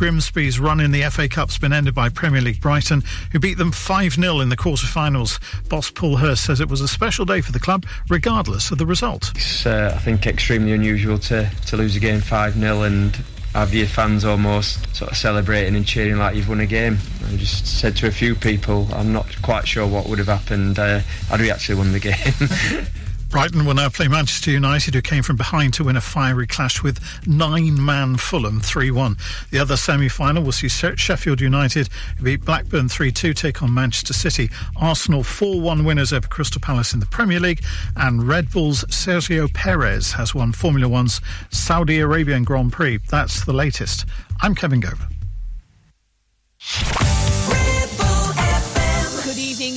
Grimsby's run in the FA Cup's been ended by Premier League Brighton, who beat them 5 0 in the quarter-finals. Boss Paul Hurst says it was a special day for the club, regardless of the result. It's, uh, I think, extremely unusual to, to lose a game 5 0 and have your fans almost sort of celebrating and cheering like you've won a game. I just said to a few people, I'm not quite sure what would have happened uh, had we actually won the game. Brighton will now play Manchester United, who came from behind to win a fiery clash with nine-man Fulham 3-1. The other semi-final will see Sheffield United beat Blackburn 3-2, take on Manchester City. Arsenal 4-1 winners over Crystal Palace in the Premier League, and Red Bull's Sergio Perez has won Formula One's Saudi Arabian Grand Prix. That's the latest. I'm Kevin evening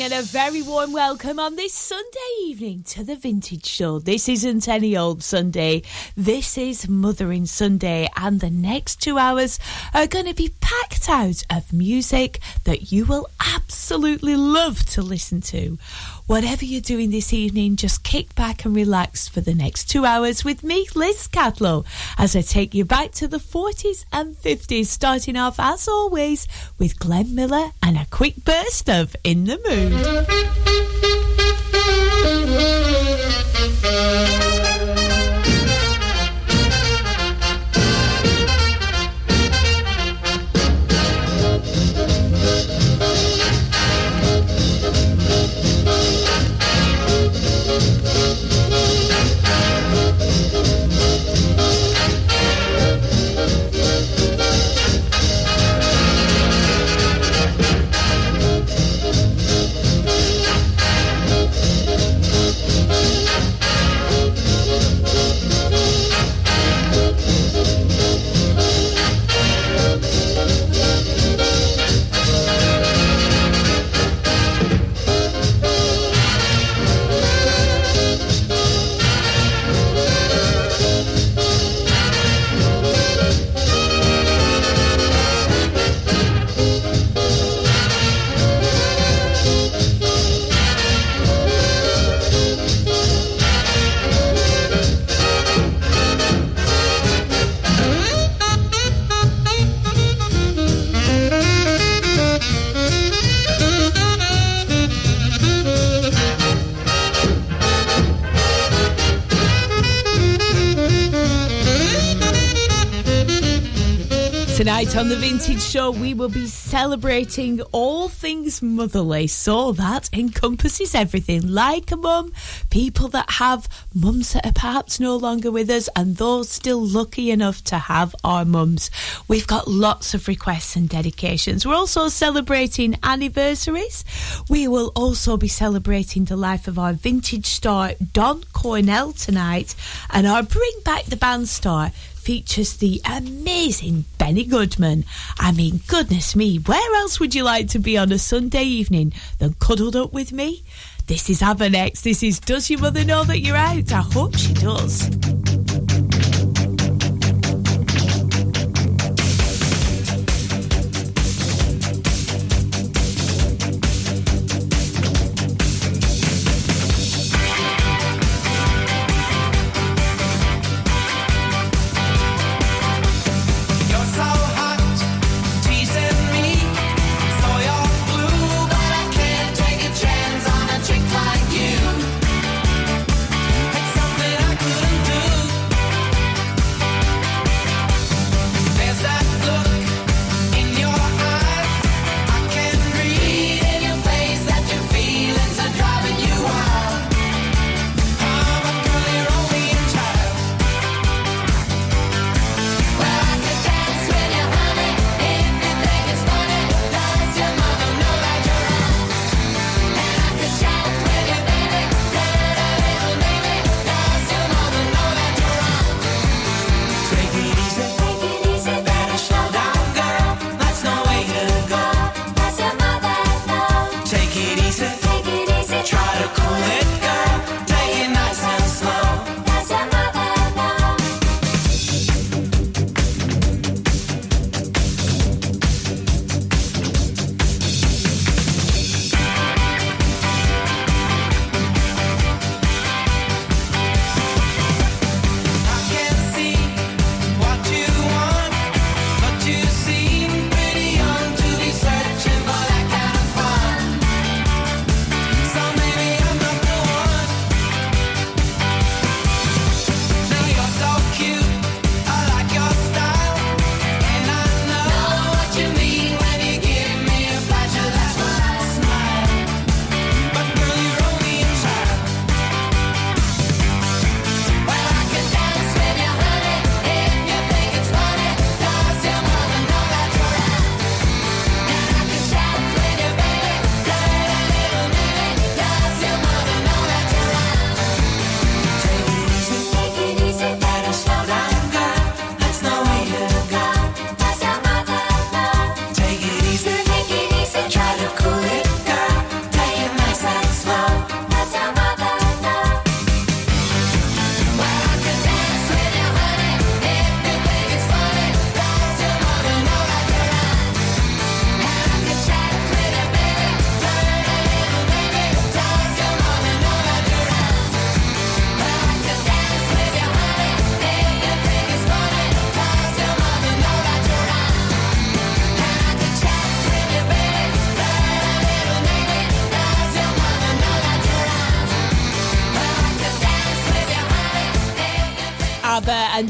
and a very warm welcome on this Sunday evening to the Vintage Show. This isn't any old Sunday. This is Mothering Sunday, and the next two hours are going to be packed out of music that you will absolutely love to listen to. Whatever you're doing this evening, just kick back and relax for the next two hours with me, Liz Catlow, as I take you back to the 40s and 50s, starting off, as always, with Glenn Miller and a quick burst of In the Mood. Tonight on the Vintage Show, we will be celebrating all things motherly. So that encompasses everything like a mum, people that have mums that are perhaps no longer with us, and those still lucky enough to have our mums. We've got lots of requests and dedications. We're also celebrating anniversaries. We will also be celebrating the life of our vintage star, Don Cornell, tonight, and our Bring Back the Band star features the amazing Benny Goodman. I mean, goodness me, where else would you like to be on a Sunday evening than cuddled up with me? This is ABBA next. This is Does Your Mother Know That You're Out? I hope she does.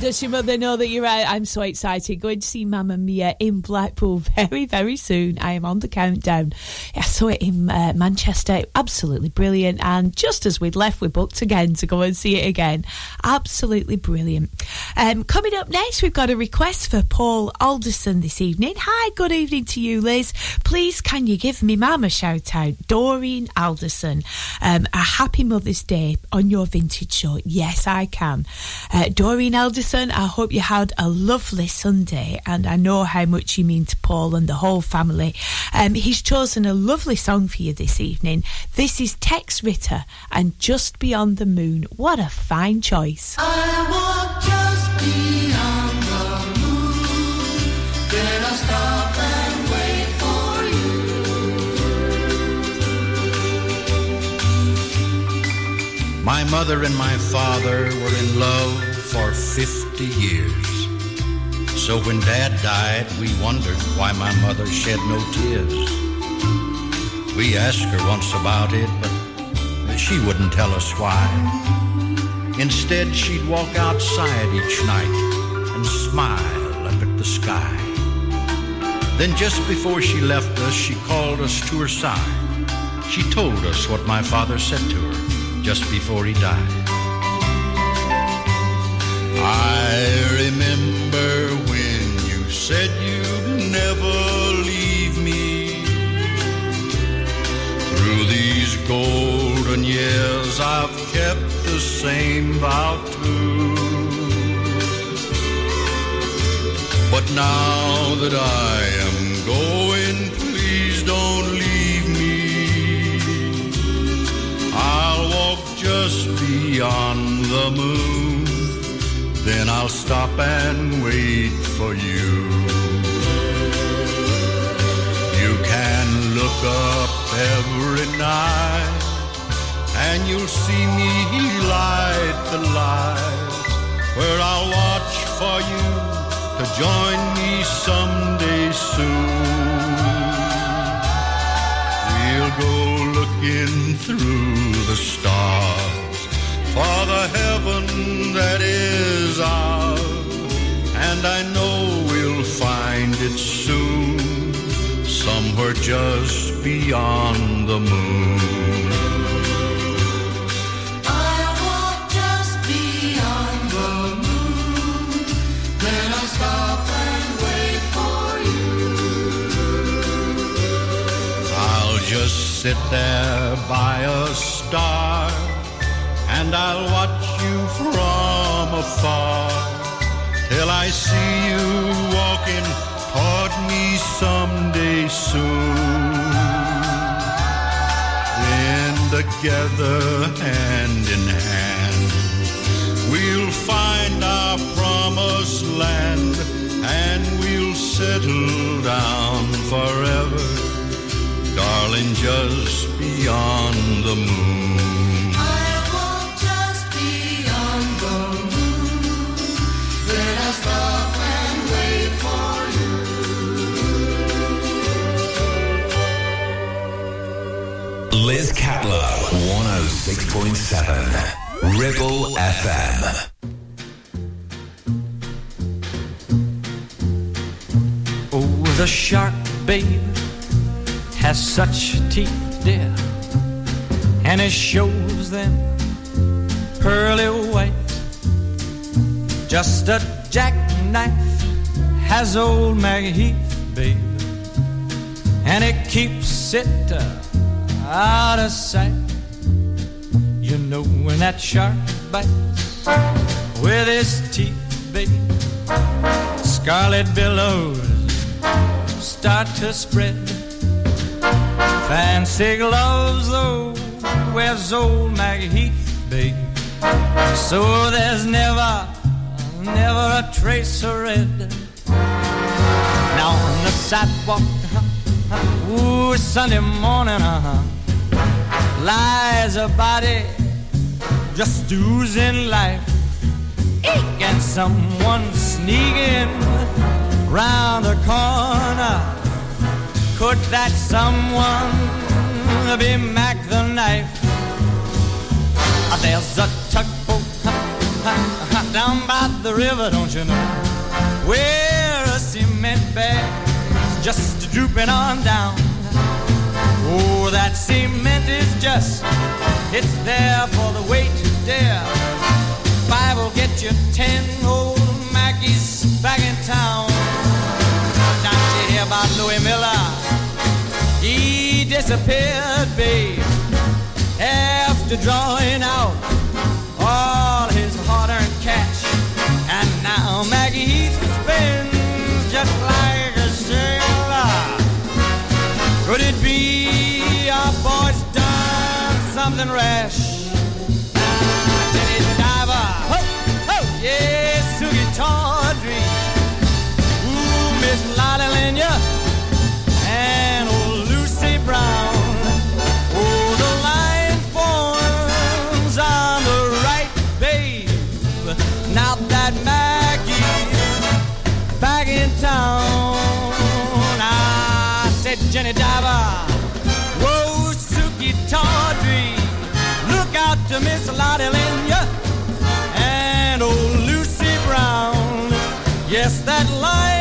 Does your mother know that you're out? I'm so excited. Going to see Mamma Mia in Blackpool very, very soon. I am on the countdown. I saw it in uh, Manchester. Absolutely brilliant. And just as we'd left, we booked again to go and see it again. Absolutely brilliant. Um, coming up next, we've got a request for Paul Alderson this evening. Hi, good evening to you, Liz. Please, can you give me Mama shout out? Doreen Alderson. Um, a happy Mother's Day on your vintage show. Yes, I can. Uh, Doreen Alderson, I hope you had a lovely Sunday, and I know how much you mean to Paul and the whole family. Um, he's chosen a lovely song for you this evening. This is Tex Ritter and Just Beyond the Moon. What a fine choice. My mother and my father were in love for 50 years. So when dad died, we wondered why my mother shed no tears. We asked her once about it, but she wouldn't tell us why. Instead, she'd walk outside each night and smile up at the sky. Then just before she left us, she called us to her side. She told us what my father said to her just before he died. I remember when you said you'd never leave me. Through these golden years, I've kept the same vow too. But now that I am just beyond the moon. Then I'll stop and wait for you. You can look up every night and you'll see me light the light where I'll watch for you to join me someday soon. We'll go looking through the stars for the heaven that is ours, and I know we'll find it soon, somewhere just beyond the moon. I walk just beyond the moon, then I stop and wait for you. I'll just sit there by a star and I'll watch you from afar till I see you walking toward me someday soon. Then together, hand in hand, we'll find our promised land and we'll settle down forever darling, just beyond the moon. Liz Catlow, 106.7, Ribble FM. Oh, the shark, babe has such teeth, dear, and it shows them pearly white. Just a jackknife has old Macheath, babe, and it keeps it uh, out of sight. You know when that shark bites with his teeth, babe, scarlet billows start to spread. Fancy gloves, though, wears old Macheath, babe. So there's never, never a trace of red. Now on the sidewalk, uh-huh, ooh, Sunday morning, uh-huh, lies a body just oozing life. Eek, and someone sneaking round the corner. Could that someone be Mac the knife? Ah, there's a tugboat down by the river, don't you know? Where a cement bag's just drooping on down. Oh, that cement is just, it's there for the weight to dare. Five will get you ten old Mackies back in town. Don't you hear about Louis Miller? He disappeared, babe, after drawing out something rash? Diver, ooh, Miss and old Lucy Brown. Oh, the forms on the right, babe. That Maggie's back in town, I said, Jenny Diver, to Miss Lotte Lenya and old Lucy Brown. Yes, that line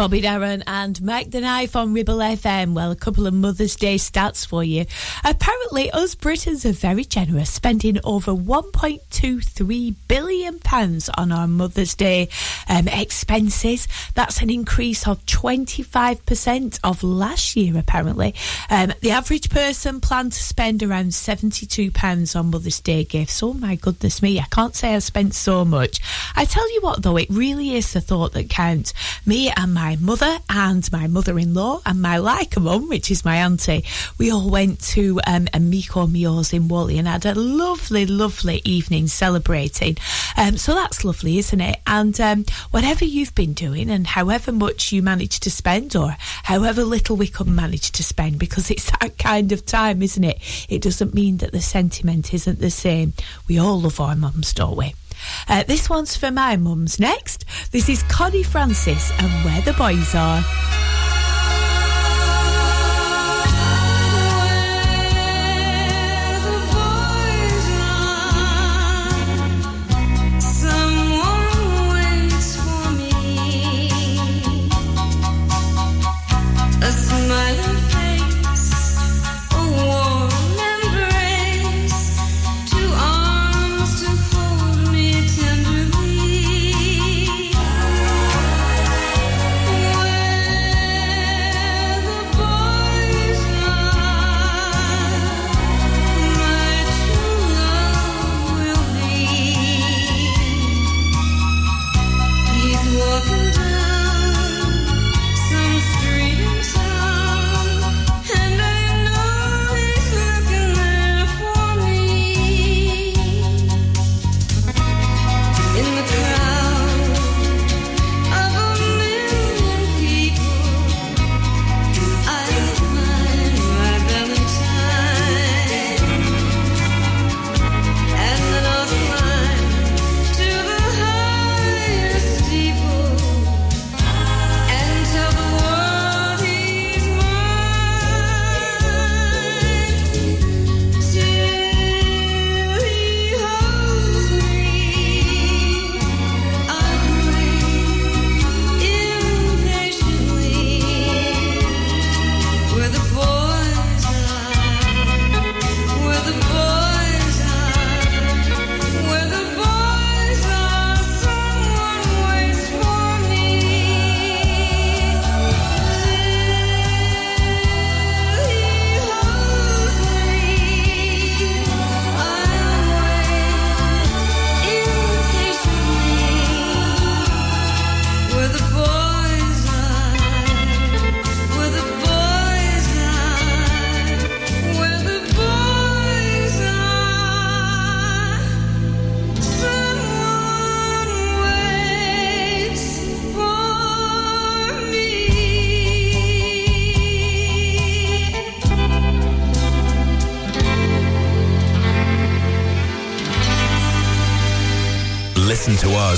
Bobby Darin and Mike the Knife on Ribble FM. Well, a couple of Mother's Day stats for you. Apparently, us Britons are very generous, spending over 1.23 billion pounds on our Mother's Day um, expenses. That's an increase of 25% of last year, apparently. Um, the average person planned to spend around 72 pounds on Mother's Day gifts. Oh my goodness me, I can't say I spent so much. I tell you what, though, it really is the thought that counts. Me and my mother and my mother-in-law and my like mum, which is my auntie, we all went to um, a Miko Meals in Whalley and had a lovely, lovely evening celebrating. Um, so that's lovely, isn't it? And um, whatever you've been doing and however much you managed to spend or however little we could manage to spend, because it's that kind of time, isn't it? It doesn't mean that the sentiment isn't the same. We all love our mums, don't we? Uh, this one's for my mums next. This is Connie Francis and Where the Boys Are.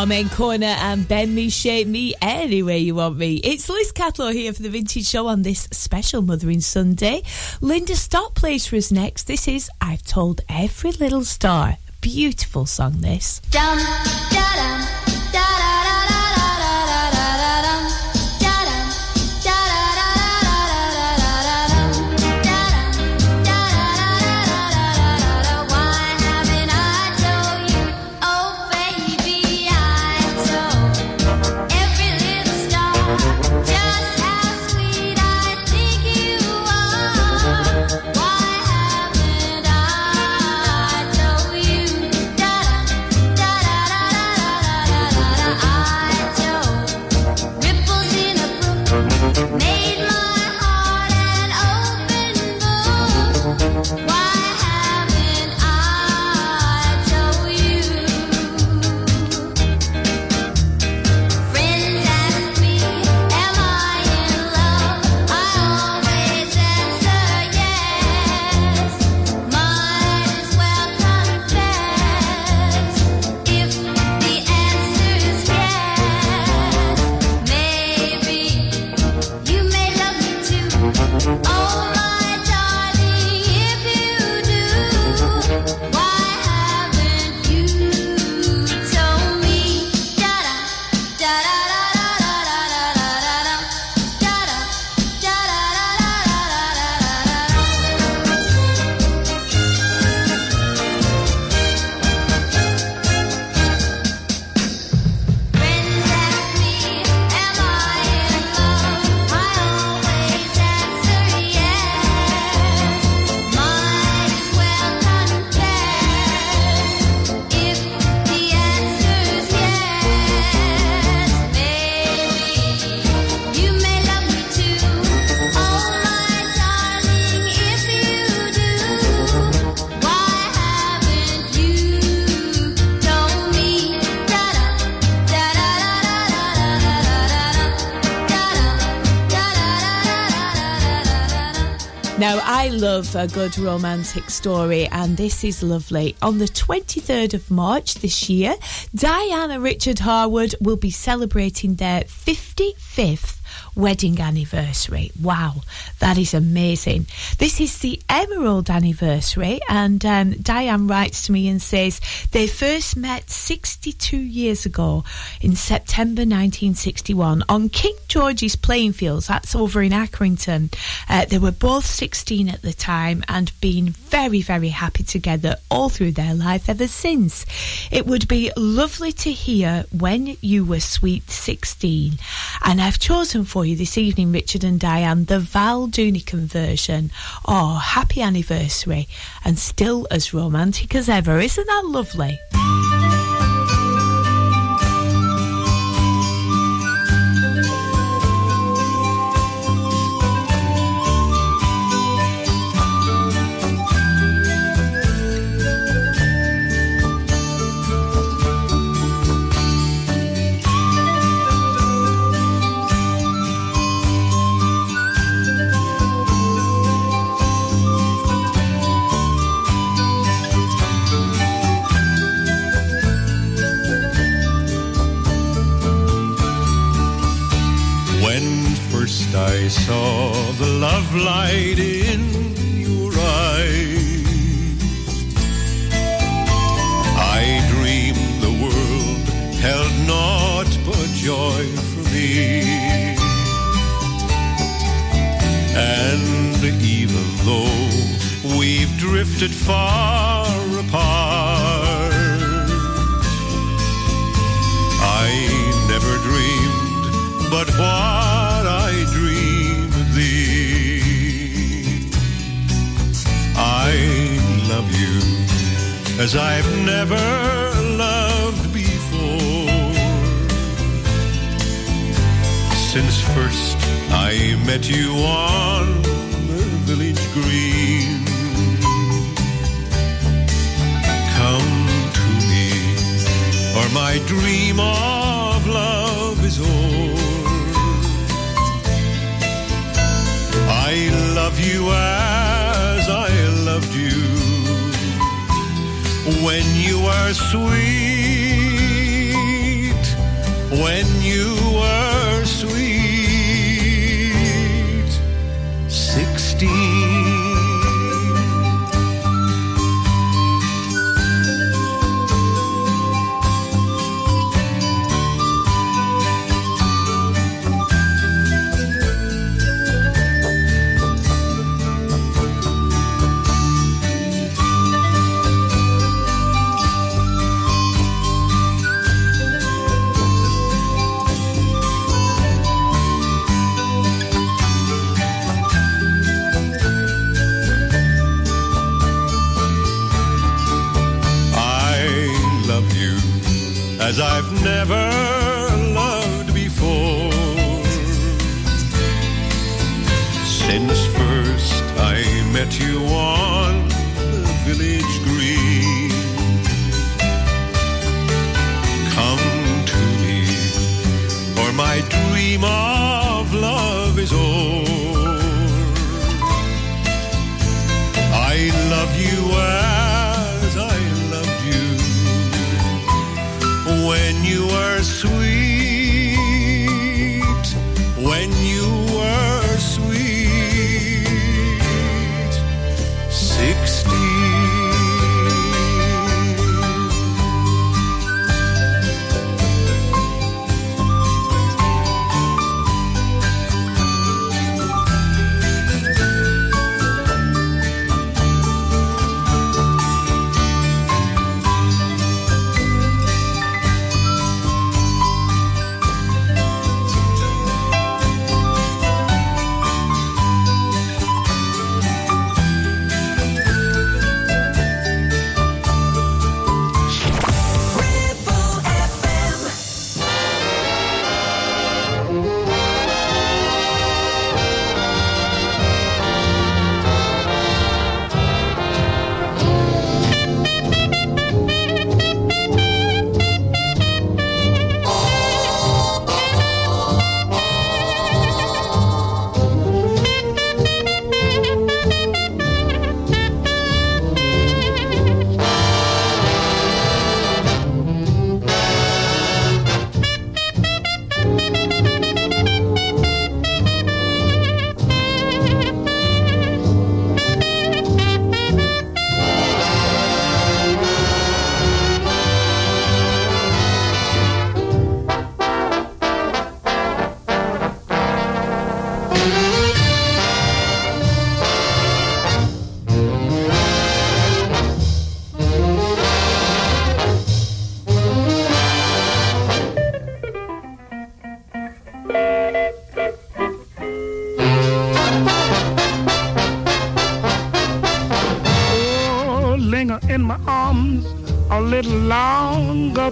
Amen Corner and bend Me Shape Me any way you want me. It's Liz Catlow here for the Vintage Show on this special Mothering Sunday. Linda Scott plays for us next. This is I've Told Every Little Star. Beautiful song, this. A good romantic story, and this is lovely. On the 23rd of March this year, Diana Richard Harwood will be celebrating their 55th wedding anniversary. Wow, that is amazing. This is the Emerald anniversary, and um, Diane writes to me and says they first met 62 years ago in September 1961 on King George's playing fields. That's over in Accrington. Uh, they were both 16 at the time and been very, very happy together all through their life ever since. It would be lovely to hear when you were sweet 16. And I've chosen for you this evening, Richard and Diane, the Val Doonican version. Oh, happy anniversary and still as romantic as ever. Isn't that lovely?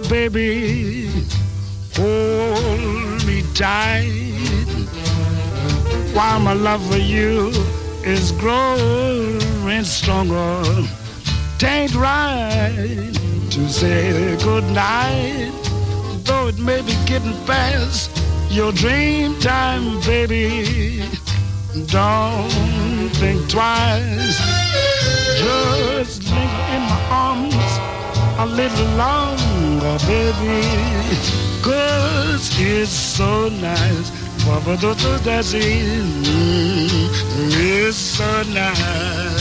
Baby. Hold me tight while my love for you is growing stronger. Tain't right to say goodnight, though it may be getting past your dream time, baby. Don't think twice. Just linger in my arms a little longer, baby. Cause it's so nice. Papa, do do that's it. It's so nice.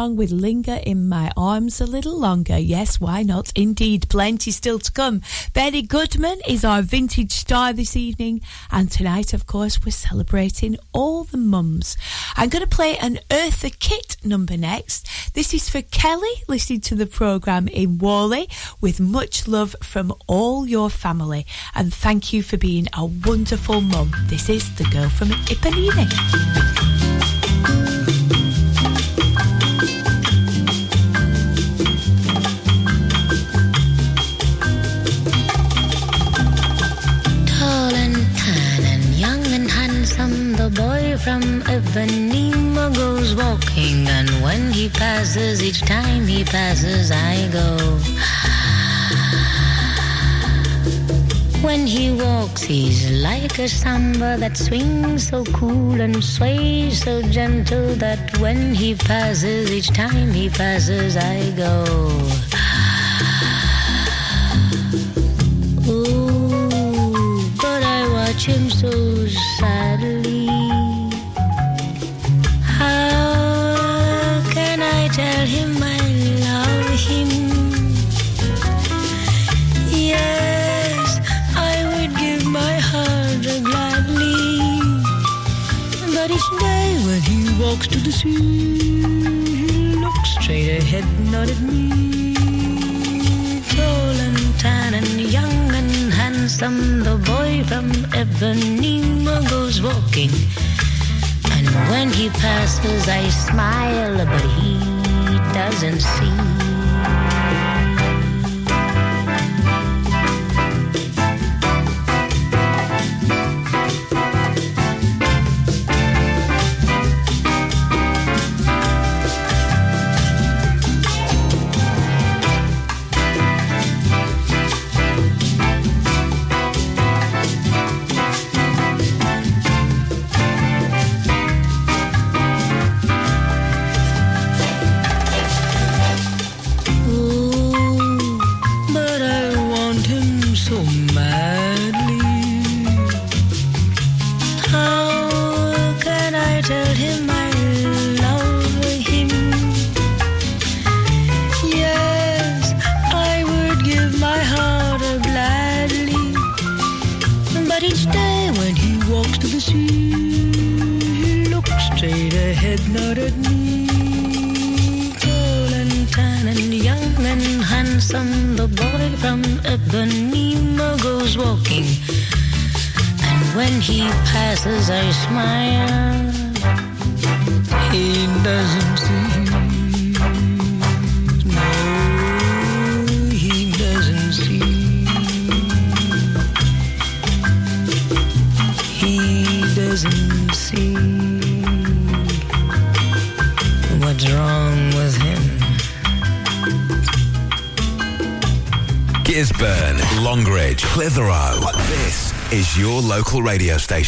Armstrong with Linger in My Arms a Little Longer. Yes, why not? Indeed, plenty still to come. Benny Goodman is our vintage star this evening, and tonight, of course, we're celebrating all the mums. I'm going to play an Eartha Kitt number next. This is for Kelly, listening to the programme in Whalley, with much love from all your family. And thank you for being a wonderful mum. This is the girl from Ipanema. Ipanema goes walking, and when he passes, each time he passes, I go. When he walks, he's like a samba that swings so cool and sways so gentle that when he passes, each time he passes, I go. Ooh, but I watch him so sadly. Walks to the sea, he looks straight ahead, not at me. Tall and tan and young and handsome, the boy from Ipanema goes walking. And when he passes, I smile, but he doesn't see.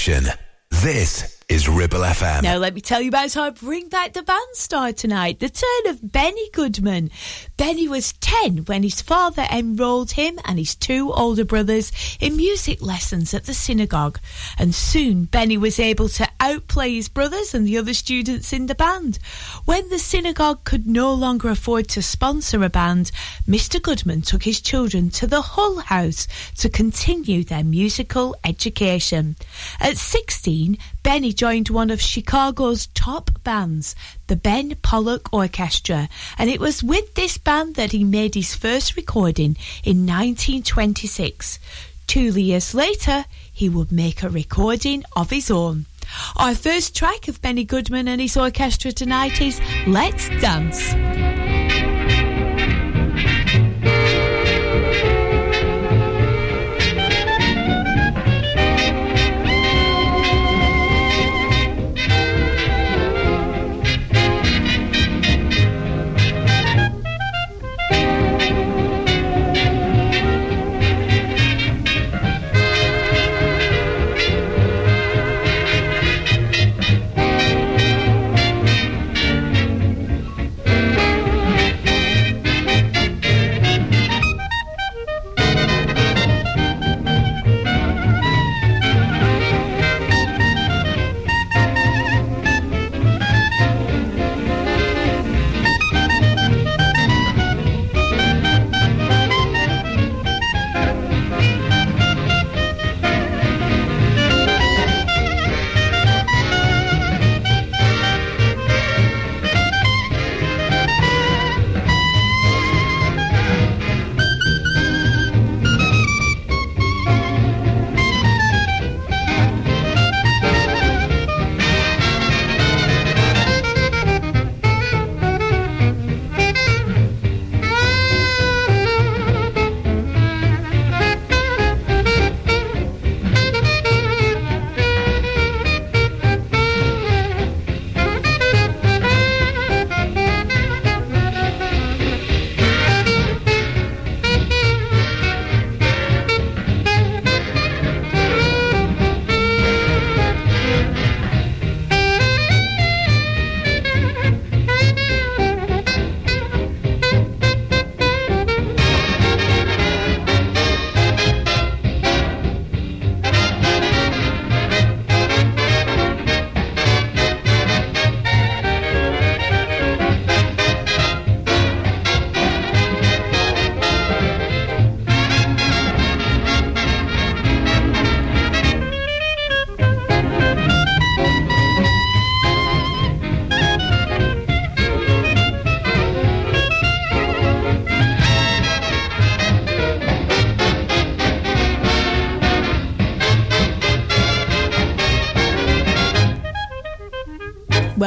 Station. This is Ribble FM. Now, let me tell you about how I bring back the band star tonight. The turn of Benny Goodman. Benny was 10 when his father enrolled him and his two older brothers in music lessons at the synagogue. And soon Benny was able to outplay his brothers and the other students in the band. When the synagogue could no longer afford to sponsor a band, Mr. Goodman took his children to the Hull House to continue their musical education. At 16, Benny joined one of Chicago's top bands, the Ben Pollock Orchestra, and it was with this band that he made his first recording in 1926. Two years later, he would make a recording of his own. Our first track of Benny Goodman and his orchestra tonight is Let's Dance.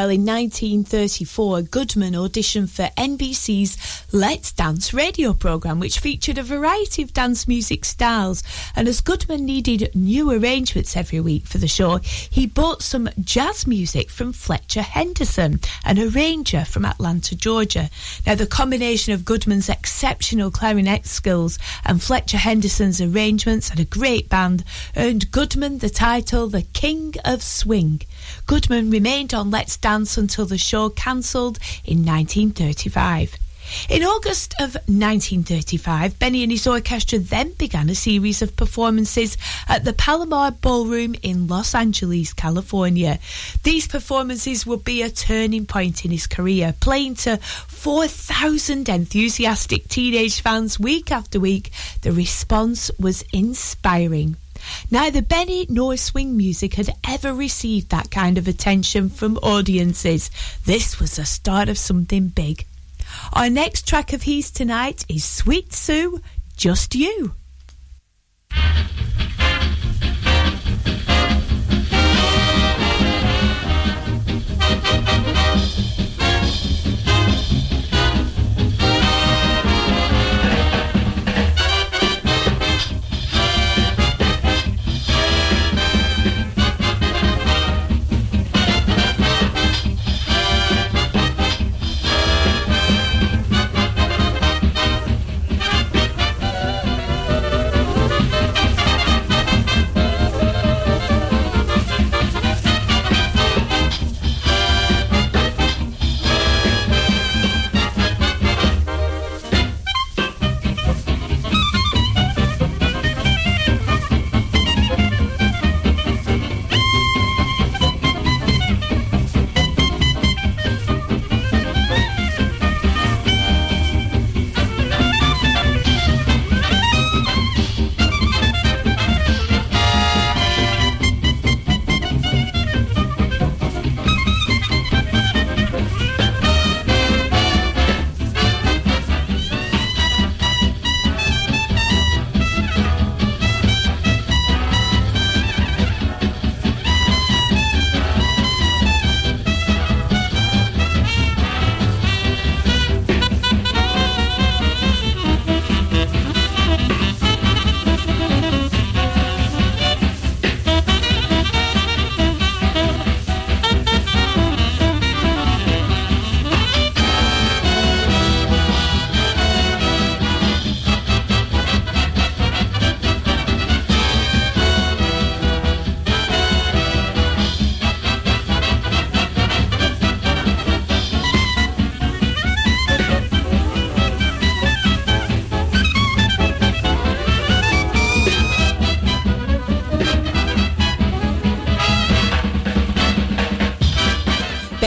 Well, in 1934, Goodman auditioned for NBC's Let's Dance radio programme, which featured a variety of dance music styles. And as Goodman needed new arrangements every week for the show, he bought some jazz music from Fletcher Henderson, an arranger from Atlanta, Georgia. Now, the combination of Goodman's exceptional clarinet skills and Fletcher Henderson's arrangements and a great band earned Goodman the title the King of Swing. Goodman remained on Let's Dance until the show cancelled in 1935. In August of 1935, Benny and his orchestra then began a series of performances at the Palomar Ballroom in Los Angeles, California. These performances would be a turning point in his career, playing to 4,000 enthusiastic teenage fans week after week. The response was inspiring. Neither Benny nor swing music had ever received that kind of attention from audiences. This was the start of something big. Our next track of his tonight is Sweet Sue, Just You.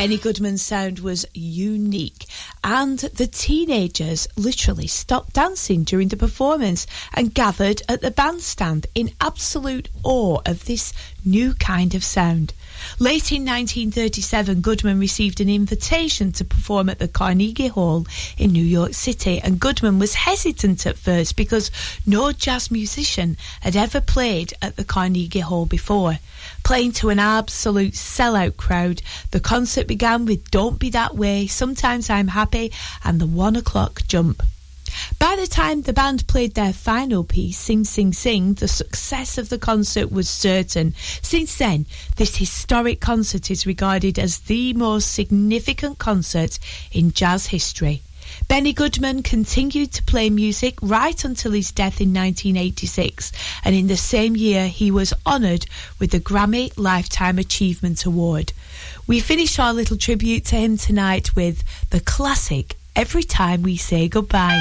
Benny Goodman's sound was unique, and the teenagers literally stopped dancing during the performance and gathered at the bandstand in absolute awe of this new kind of sound. Late in 1937, Goodman received an invitation to perform at the Carnegie Hall in New York City, and Goodman was hesitant at first because no jazz musician had ever played at the Carnegie Hall before. Playing to an absolute sellout crowd, the concert began with Don't Be That Way, Sometimes I'm Happy, and the One O'Clock Jump. By the time the band played their final piece, Sing Sing Sing, the success of the concert was certain. Since then, this historic concert is regarded as the most significant concert in jazz history. Benny Goodman continued to play music right until his death in 1986, and in the same year he was honoured with the Grammy Lifetime Achievement Award. We finish our little tribute to him tonight with the classic Every Time We Say Goodbye.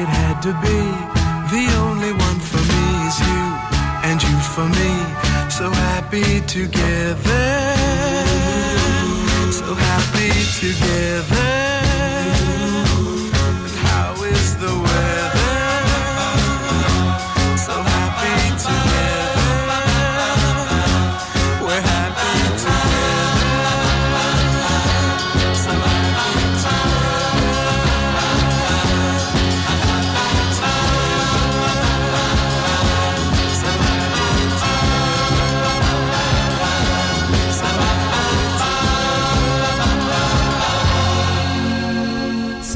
It had to be the only one for me is you and you for me. So happy together. So happy together.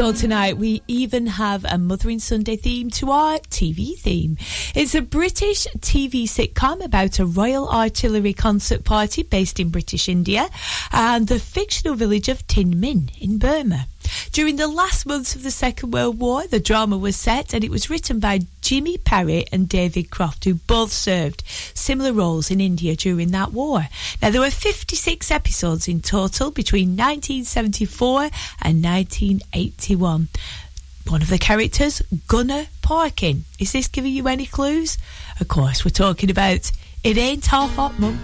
So tonight we even have a Mothering Sunday theme to our TV theme. It's a British TV sitcom about a Royal Artillery concert party based in British India and the fictional village of Tin Min in Burma. During the last months of the Second World War, the drama was set and it was written by Jimmy Perry and David Croft, who both served similar roles in India during that war. Now, there were 56 episodes in total between 1974 and 1981. One of the characters, Gunner Parkin. Is this giving you any clues? Of course, we're talking about It Ain't Half Hot Mum.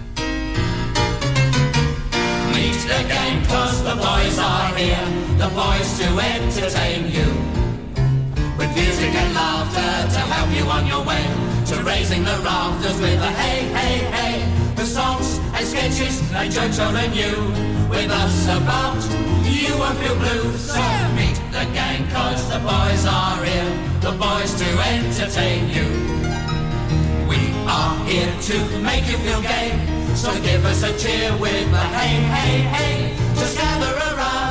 Meet the cause the boys are here, the boys to entertain you. With music and laughter to help you on your way, to raising the rafters with a hey, hey, hey. The songs and sketches and jokes are new. With us about, you won't feel blue. So meet the gang cause the boys are here, the boys to entertain you. We are here to make you feel gay. So give us a cheer with a hey, hey, hey. Just gather around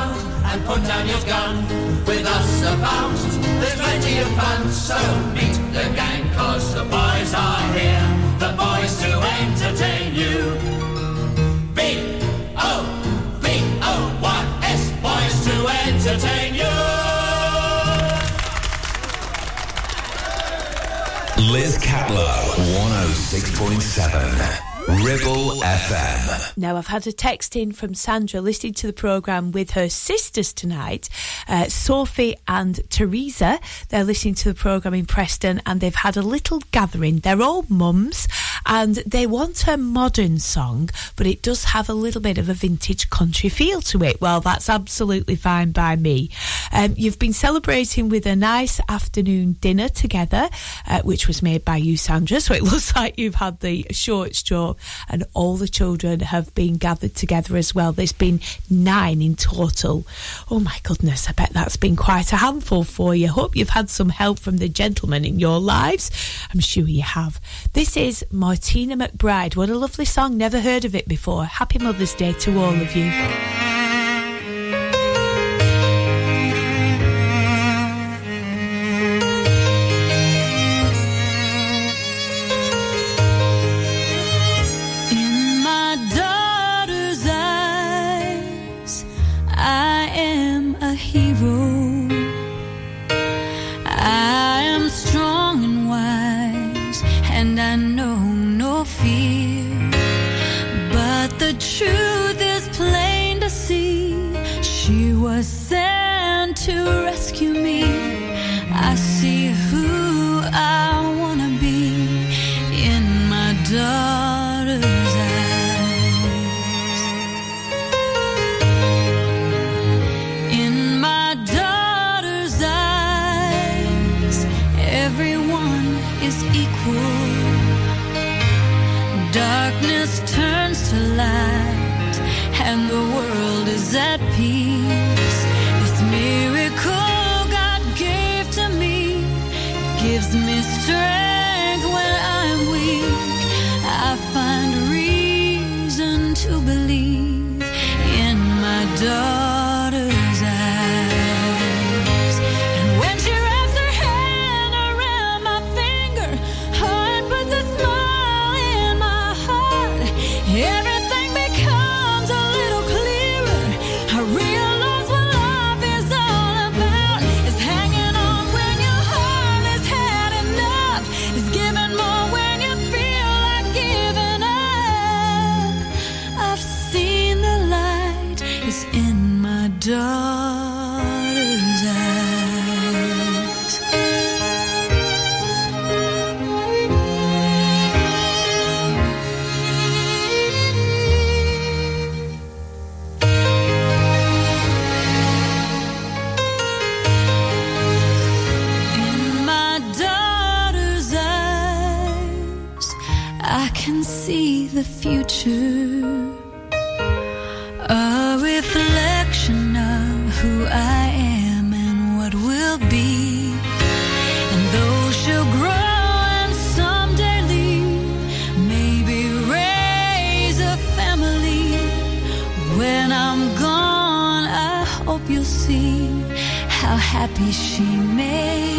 and put down your gun. With us about, there's plenty of fun. So meet the gang, cause the boys are here. The boys to entertain you. B O B O Y S, boys to entertain you. Liz Catlow, 106.7. Ribble FM. Now, I've had a text in from Sandra listening to the programme with her sisters tonight, uh, Sophie and Teresa. They're listening to the programme in Preston and they've had a little gathering. They're all mums and they want a modern song, but it does have a little bit of a vintage country feel to it. Well, that's absolutely fine by me. Um, you've been celebrating with a nice afternoon dinner together, uh, which was made by you, Sandra. So it looks like you've had the short straw and all the children have been gathered together as well. There's been nine in total. Oh my goodness, I bet that's been quite a handful for you. Hope you've had some help from the gentlemen in your lives. I'm sure you have. This is Martina McBride. What a lovely song. Never heard of it before. Happy Mother's Day to all of you. The truth is plain to see. She was sent to rescue me. I see who I wanna be in my daughter's light, and the world is at peace. Future. A reflection of who I am and what will be. And though she'll grow and someday leave, maybe raise a family. When I'm gone, I hope you'll see how happy she made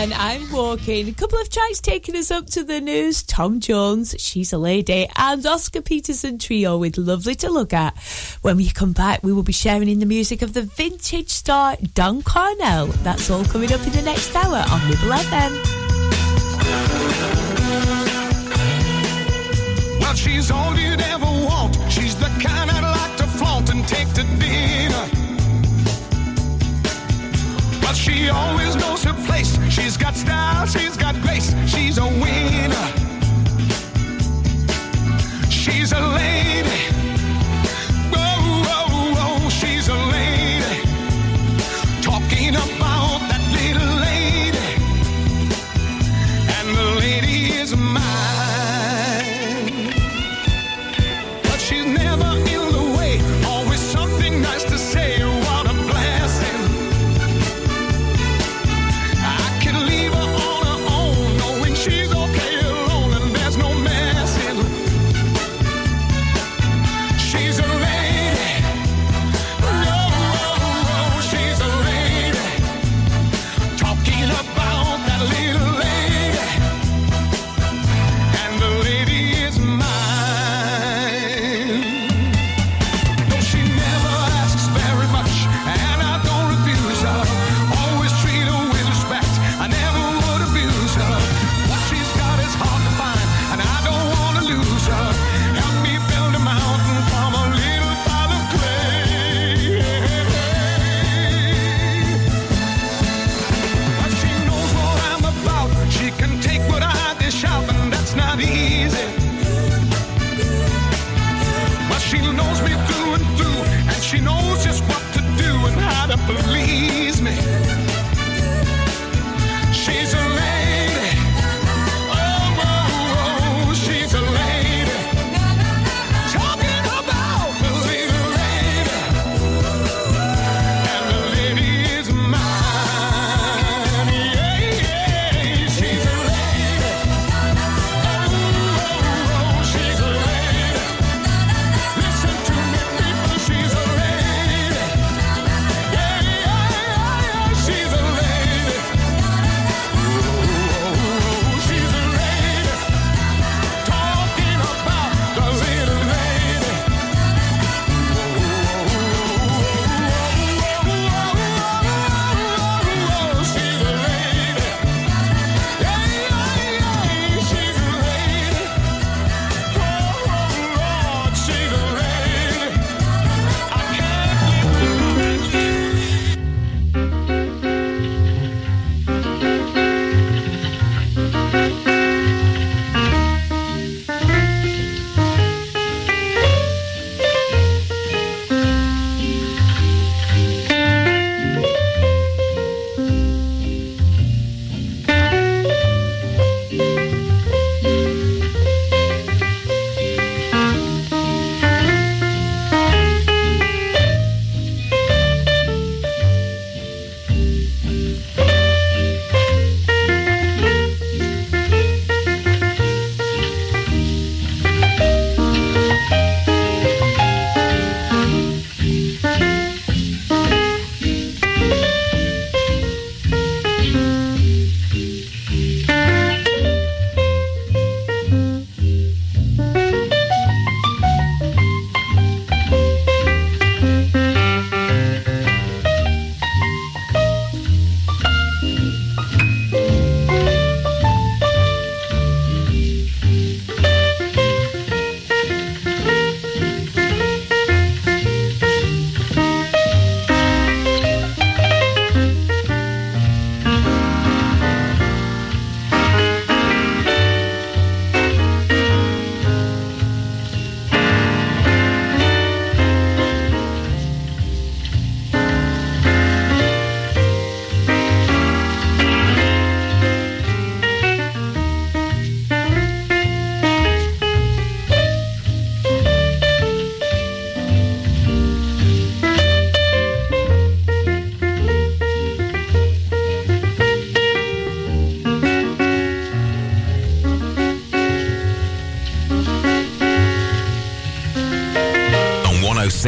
And I'm walking. A couple of tracks taking us up to the news. Tom Jones, She's a Lady, and Oscar Peterson Trio with Lovely to Look At. When we come back, we will be sharing in the music of the vintage star Don Cornell. That's all coming up in the next hour on Ribble FM. Well, she's all you'd ever want. She's the kind I'd like to flaunt and take to dinner. But she always knows her got style, she's got grace. She's a winner.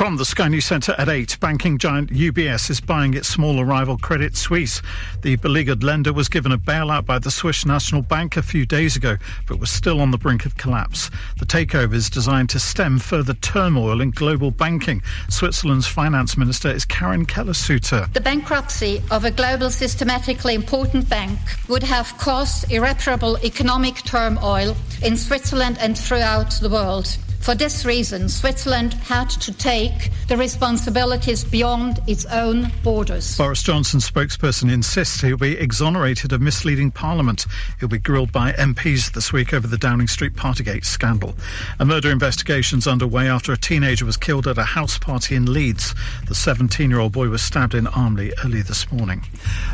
From the Sky News Centre at 8, banking giant UBS is buying its smaller rival Credit Suisse. The beleaguered lender was given a bailout by the Swiss National Bank a few days ago, but was still on the brink of collapse. The takeover is designed to stem further turmoil in global banking. Switzerland's finance minister is Karin Keller-Sutter. The bankruptcy of a global systematically important bank would have caused irreparable economic turmoil in Switzerland and throughout the world. For this reason, Switzerland had to take the responsibilities beyond its own borders. Boris Johnson's spokesperson insists he'll be exonerated of misleading Parliament. He'll be grilled by MPs this week over the Downing Street Partygate scandal. A murder investigation's underway after a teenager was killed at a house party in Leeds. The 17-year-old boy was stabbed in Armley early this morning.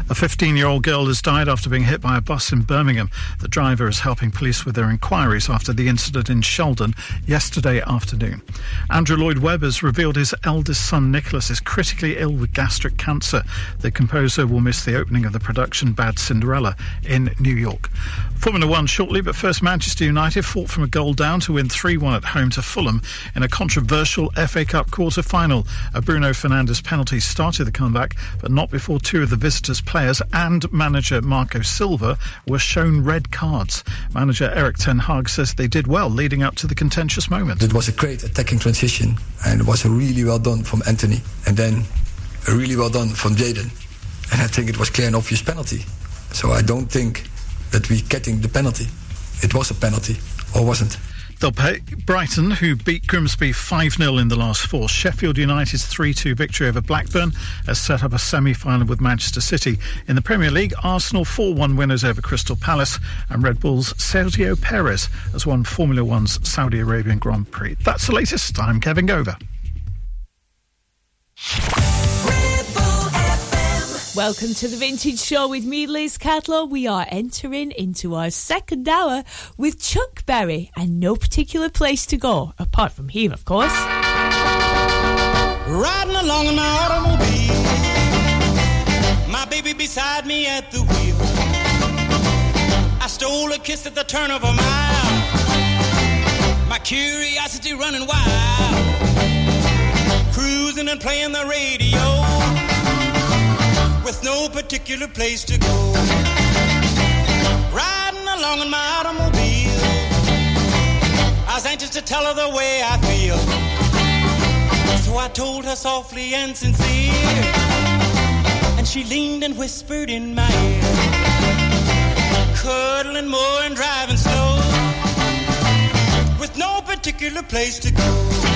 A 15-year-old girl has died after being hit by a bus in Birmingham. The driver is helping police with their inquiries after the incident in Sheldon yesterday afternoon. Andrew Lloyd Webber has revealed his eldest son Nicholas is critically ill with gastric cancer. The composer will miss the opening of the production Bad Cinderella in New York. Formula One shortly, but first Manchester United fought from a goal down to win 3-1 at home to Fulham in a controversial FA Cup quarter-final. A Bruno Fernandes penalty started the comeback, but not before two of the visitors' players and manager Marco Silva were shown red cards. Manager Erik Ten Hag says they did well leading up to the contentious moment. It was a great attacking transition, and it was really well done from Anthony, and then really well done from Jaden. And I think it was clear and obvious penalty. So I don't think that we're getting the penalty. It was a penalty, or wasn't. They'll pay Brighton, who beat Grimsby 5 0 in the last four. Sheffield United's 3 2 victory over Blackburn has set up a semi final with Manchester City. In the Premier League, Arsenal 4 1 winners over Crystal Palace, and Red Bull's Sergio Perez has won Formula One's Saudi Arabian Grand Prix. That's the latest. I'm Kevin Gover. Welcome to the Vintage Show with me, Liz Catlow. We are entering into our second hour with Chuck Berry and no particular place to go, apart from here, of course. Riding along in my automobile, my baby beside me at the wheel. I stole a kiss at the turn of a mile, my curiosity running wild, cruising and playing the radio with no particular place to go. Riding along in my automobile, I was anxious to tell her the way I feel. So I told her softly and sincere, and she leaned and whispered in my ear, cuddling more and driving slow, with no particular place to go.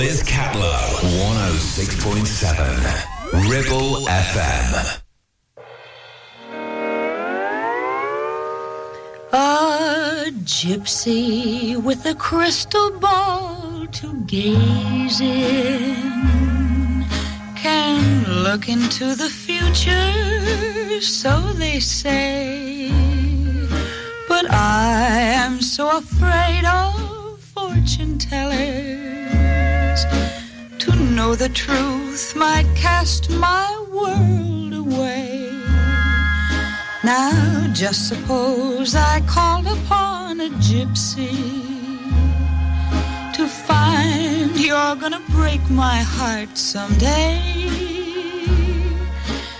105.7 Ribble FM. A gypsy with a crystal ball to gaze in can look into the future, so they say. But I am so afraid of fortune tellers. To know the truth might cast my world away. Now, just suppose I called upon a gypsy to find you're gonna break my heart someday.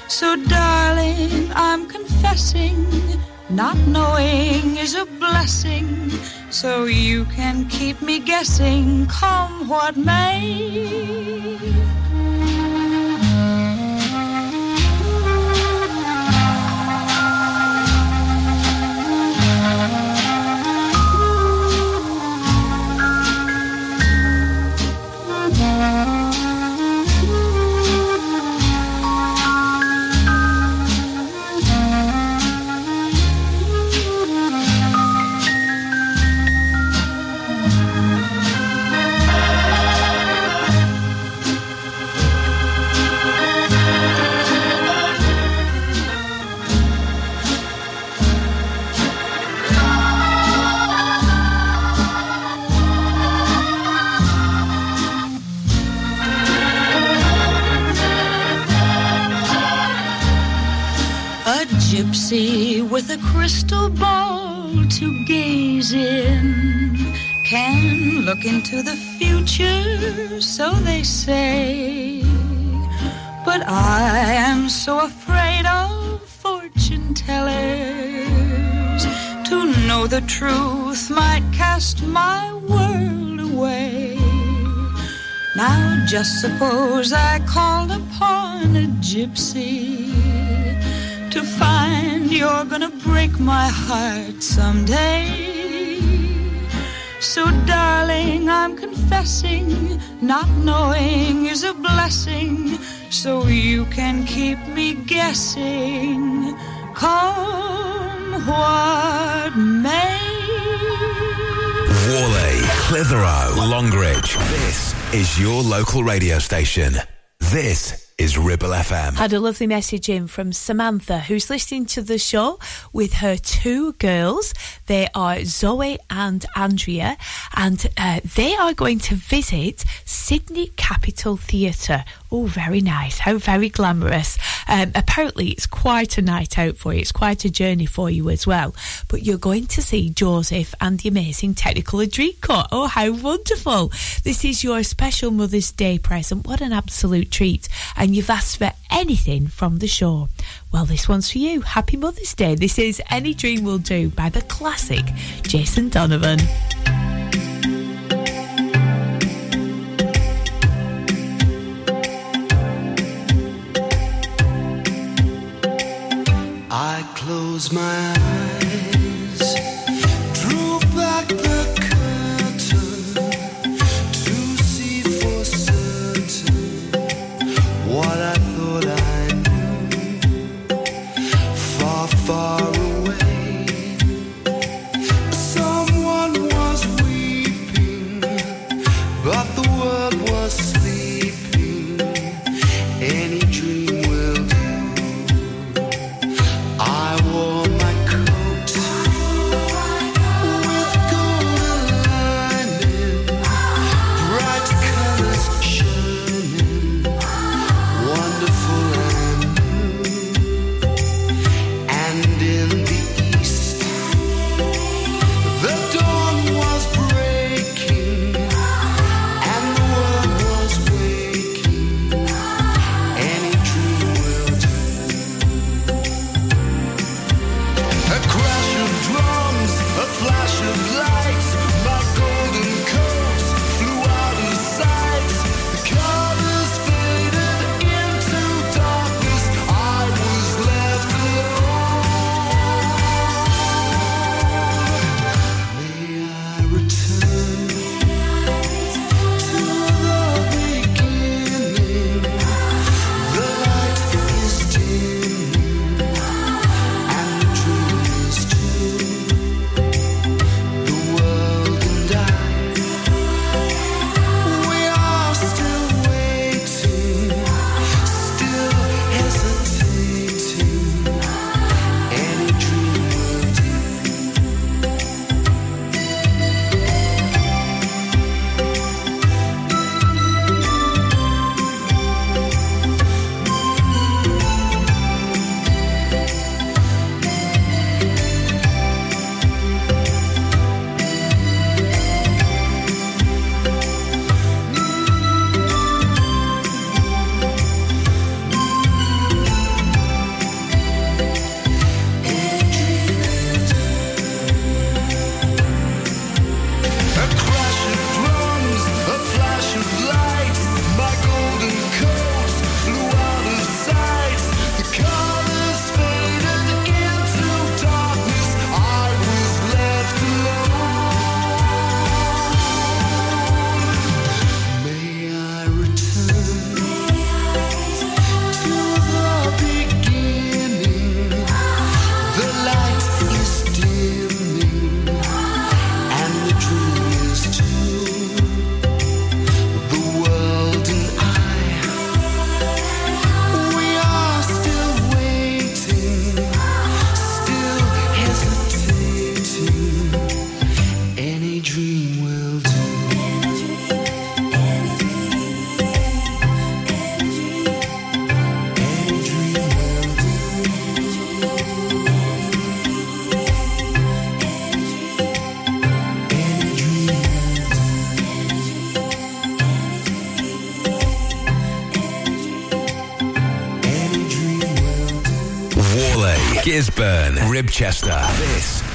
So, darling, I'm confessing, not knowing is a blessing. So you can keep me guessing, come what may. Gypsy with a crystal ball to gaze in can look into the future, so they say. But I am so afraid of fortune tellers. To know the truth might cast my world away. Now, just suppose I called upon a gypsy to find you're gonna break my heart someday. So, darling, I'm confessing, not knowing is a blessing. So you can keep me guessing, come what may. Whalley, Clitheroe, Longridge. This is your local radio station. This is Ribble FM. Had a lovely message in from Samantha, who's listening to the show with her two girls. They are Zoe and Andrea, and uh, they are going to visit Sydney Capital Theatre. Oh, very nice. How very glamorous. Um, apparently, it's quite a night out for you. It's quite a journey for you as well. But you're going to see Joseph and the amazing Technicolor Dreamcoat. Oh, how wonderful. This is your special Mother's Day present. What an absolute treat. And you've asked for anything from the show. Well, this one's for you. Happy Mother's Day. This is Any Dream Will Do by the classic Jason Donovan. I close my eyes, drew back the curtain to see for certain what I thought I knew. Far, far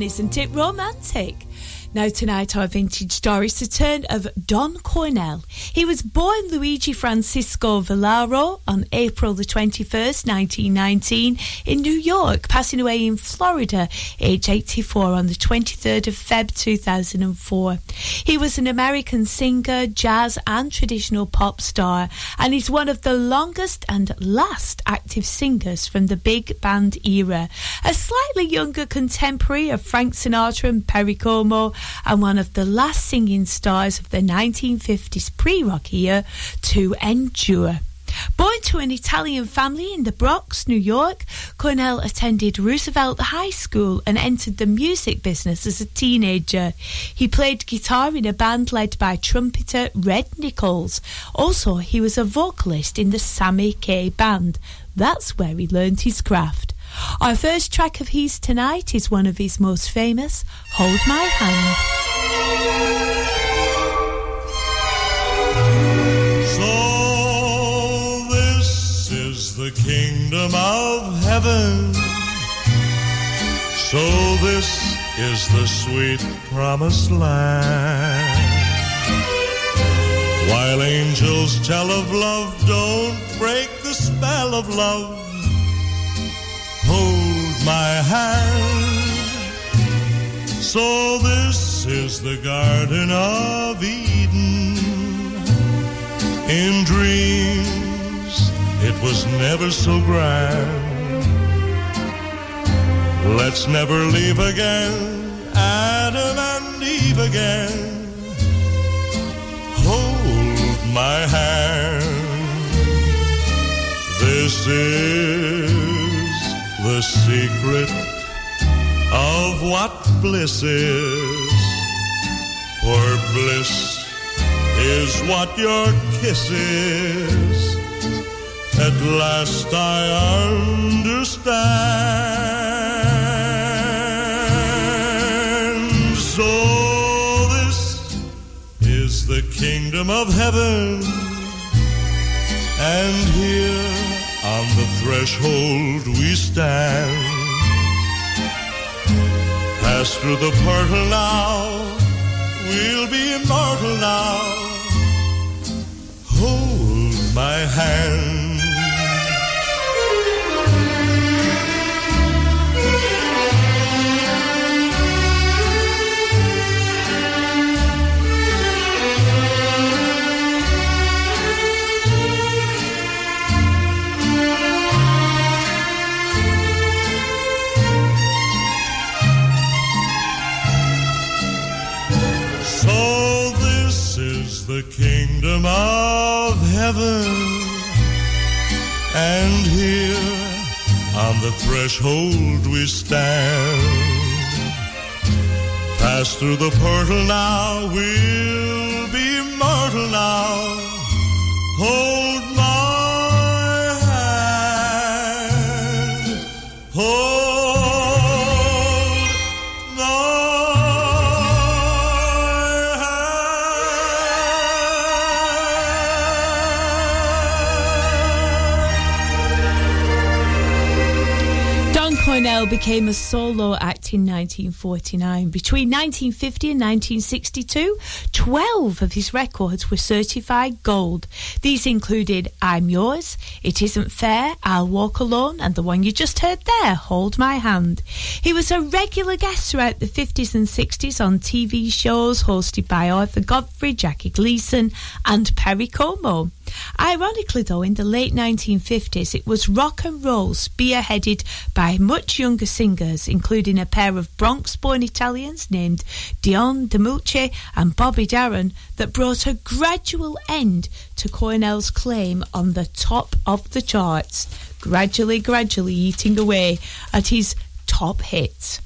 Black and Isn't It Romantic? Now, tonight, our vintage stories return of Don Cornell. He was born Luigi Francisco Varlaro on April the 21st, 1919, in New York, passing away in Florida, age 84, on the 23rd of Feb 2004. He was an American singer, jazz, and traditional pop star, and is one of the longest and last active singers from the big band era. A slightly younger contemporary of Frank Sinatra and Perry Como, and one of the last singing stars of the 1950s pre rock era to endure. Born to an Italian family in the Bronx, New York, Cornell attended Roosevelt High School and entered the music business as a teenager. He played guitar in a band led by trumpeter Red Nichols. Also, he was a vocalist in the Sammy Kaye Band. That's where he learned his craft. Our first track of his tonight is one of his most famous, Hold My Hand. So this is the kingdom of heaven. So this is the sweet promised land. While angels tell of love, don't break the spell of love my hand. So this is the Garden of Eden. In dreams, it was never so grand. Let's never leave again, Adam and Eve again. Hold my hand. This is the secret of what bliss is. For bliss is what your kiss is. At last I understand. So this is the kingdom of heaven. And here on the threshold we stand. Pass through the portal now, we'll be immortal now. Hold my hand. Heaven. And here on the threshold we stand. Pass through the portal now, we'll be immortal now. Hold Cornell became a solo act in 1949. Between 1950 and 1962, 12 of his records were certified gold. These included I'm Yours, It Isn't Fair, I'll Walk Alone, and the one you just heard there, Hold My Hand. He was a regular guest throughout the 50s and 60s on TV shows hosted by Arthur Godfrey, Jackie Gleason, and Perry Como. Ironically, though, in the late 1950s, it was rock and roll spearheaded by much younger singers, including a pair of Bronx born Italians named Dion DiMucci and Bobby Darin, that brought a gradual end to Cornell's claim on the top of the charts, gradually, gradually eating away at his top hits.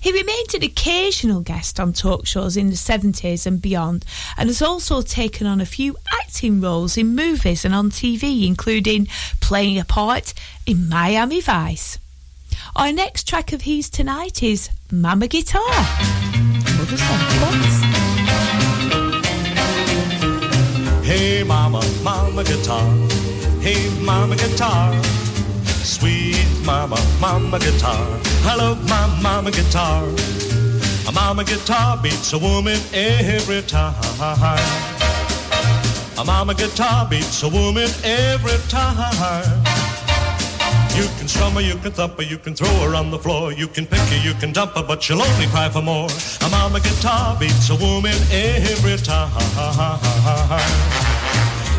He remained an occasional guest on talk shows in the 70s and beyond, and has also taken on a few acting roles in movies and on TV, including playing a part in Miami Vice. Our next track of his tonight is Mama Guitar. Hey mama, mama guitar. Hey mama guitar. Sweet mama, mama guitar. Hello, my mama guitar. A mama guitar beats a woman every time. A mama guitar beats a woman every time. You can strum her, you can thump her, you can throw her on the floor. You can pick her, you can dump her, but she'll only cry for more. A mama guitar beats a woman every time.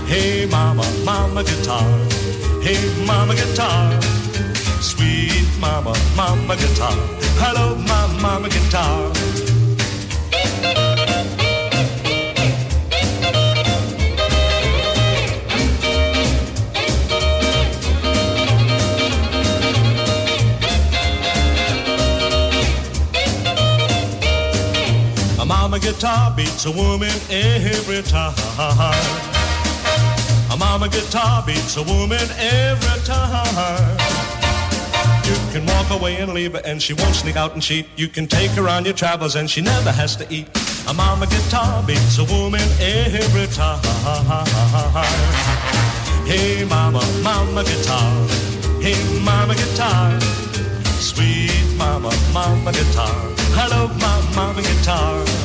Hey mama, mama guitar. Hey mama guitar. Sweet mama, mama guitar. Hello, my mama guitar. A mama guitar beats a woman every time. Mama guitar beats a woman every time. You can walk away and leave her and she won't sneak out and cheat. You can take her on your travels and she never has to eat. A mama guitar beats a woman every time. Hey mama, mama guitar. Hey mama guitar. Sweet mama, mama guitar. Hello, my mama guitar.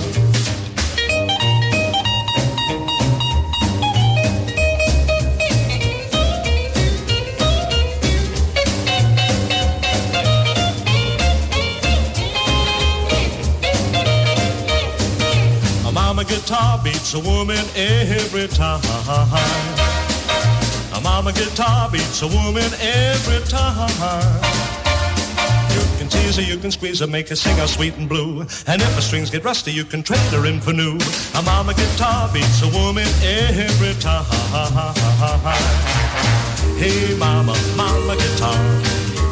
Guitar beats a woman every time. Mama guitar beats a woman every time. You can tease her, you can squeeze her, make her sing her sweet and blue. And if her strings get rusty, you can trade her in for new. A mama guitar beats a woman every time. Hey mama, mama guitar.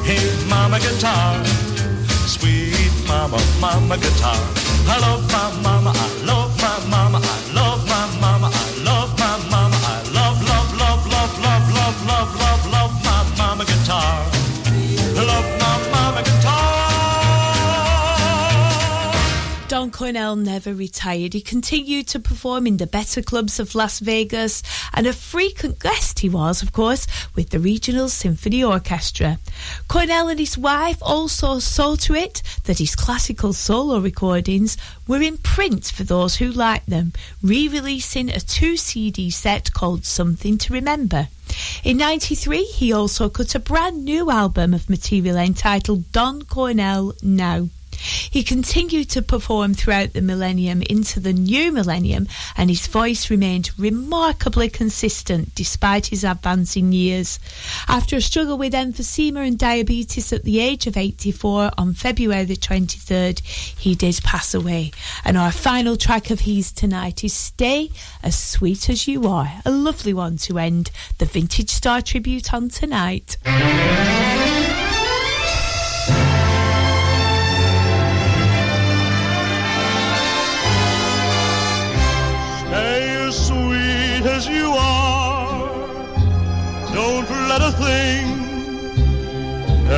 Hey mama guitar. Sweet mama, mama guitar. I love my mama, I love Cornell never retired. He continued to perform in the better clubs of Las Vegas, and a frequent guest he was, of course, with the Regional Symphony Orchestra. Cornell and his wife also saw to it that his classical solo recordings were in print for those who liked them, re releasing a two CD set called Something to Remember. In 93, he also cut a brand new album of material entitled Don Cornell Now. He continued to perform throughout the millennium into the new millennium, and his voice remained remarkably consistent despite his advancing years. After a struggle with emphysema and diabetes at the age of 84 on February the 23rd, he did pass away. And our final track of his tonight is Stay As Sweet As You Are, a lovely one to end the Vintage Star tribute on tonight.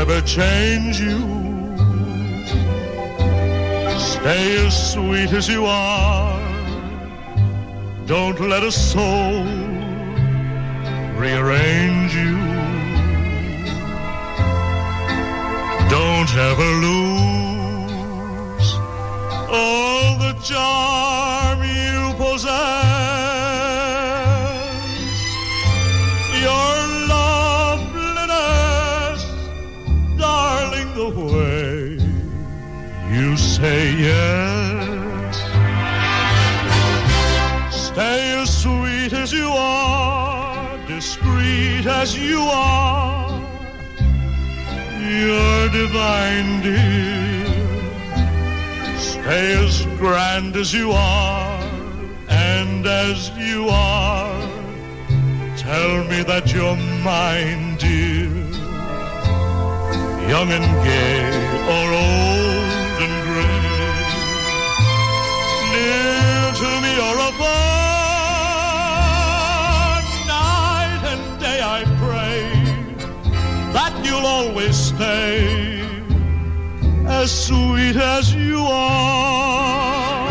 Ever change you. Stay as sweet as you are. Don't let a soul rearrange you. Don't ever lose all the charm you possess. Say yes. Stay as sweet as you are, discreet as you are. You're divine, dear. Stay as grand as you are, and as you are. Tell me that you're mine, dear. Young and gay, or old always stay as sweet as you are.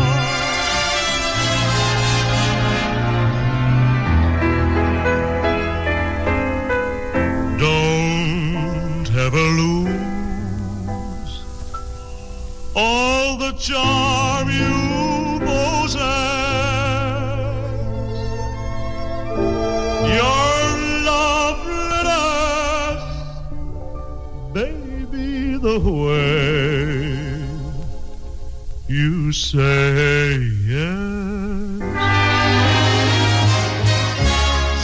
Don't ever lose all the charm you way you say yes.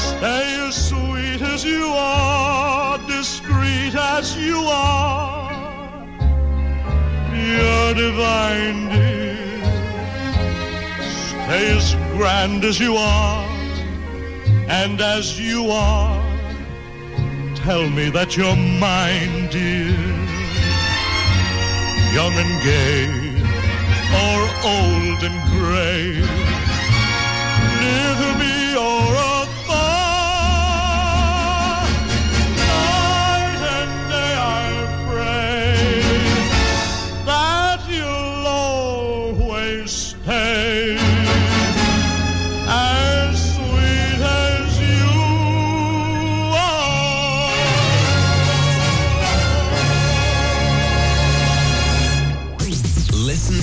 Stay as sweet as you are, discreet as you are. You're divine, dear. Stay as grand as you are, and as you are. Tell me that you're mine, dear. Young and gay, or old and gray. Near to me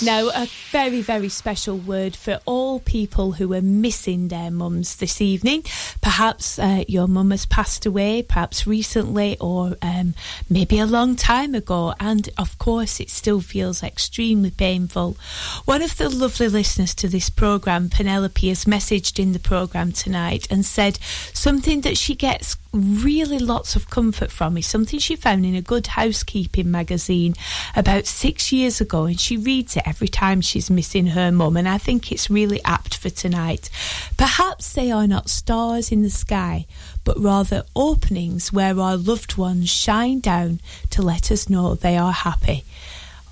Now, a very, very special word for all people who are missing their mums this evening. Perhaps uh, your mum has passed away, perhaps recently, or um, maybe a long time ago, and of course, it still feels extremely painful. One of the lovely listeners to this programme, Penelope, has messaged in the programme tonight and said something that she gets really lots of comfort from is something she found in a good housekeeping magazine about six years ago and she reads it every time she's missing her mum and I think it's really apt for tonight. Perhaps they are not stars in the sky but rather openings where our loved ones shine down to let us know they are happy.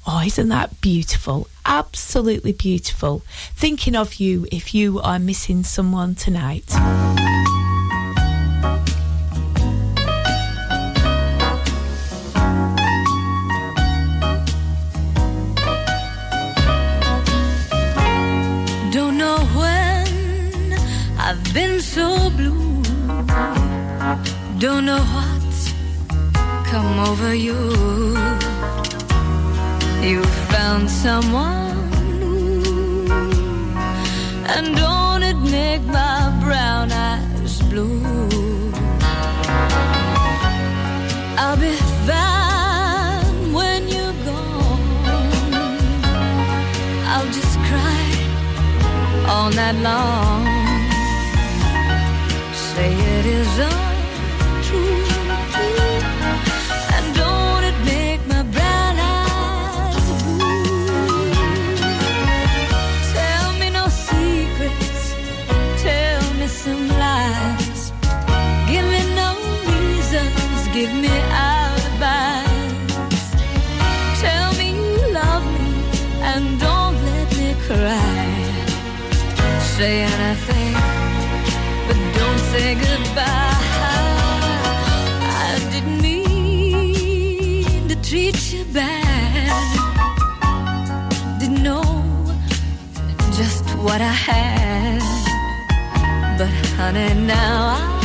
Oh, isn't that beautiful? Absolutely beautiful. Thinking of you if you are missing someone tonight. Been so blue. Don't know what's come over you. You found someone. And don't it make my brown eyes blue? I'll be fine when you're gone. I'll just cry all night long. Say it is untrue. And don't it make my brown eyes blue? Tell me no secrets. Tell me some lies. Give me no reasons. Give me. Tell me you love me and don't let me cry say what I had, but honey, now I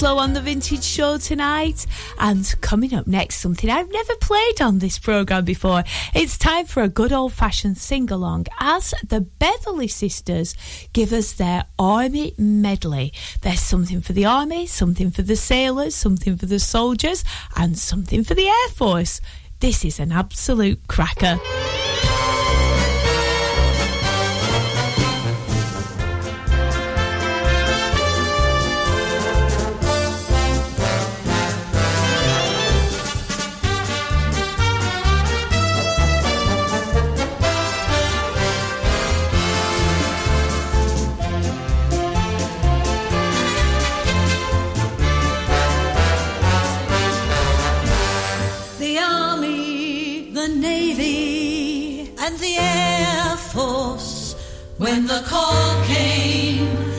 blue? On the Vintage Show tonight. And coming up next, something I've never played on this programme before. It's time for a good old fashioned sing along as the Beverley Sisters give us their army medley. There's something for the army, something for the sailors, something for the soldiers, and something for the Air Force. This is an absolute cracker. When the call came,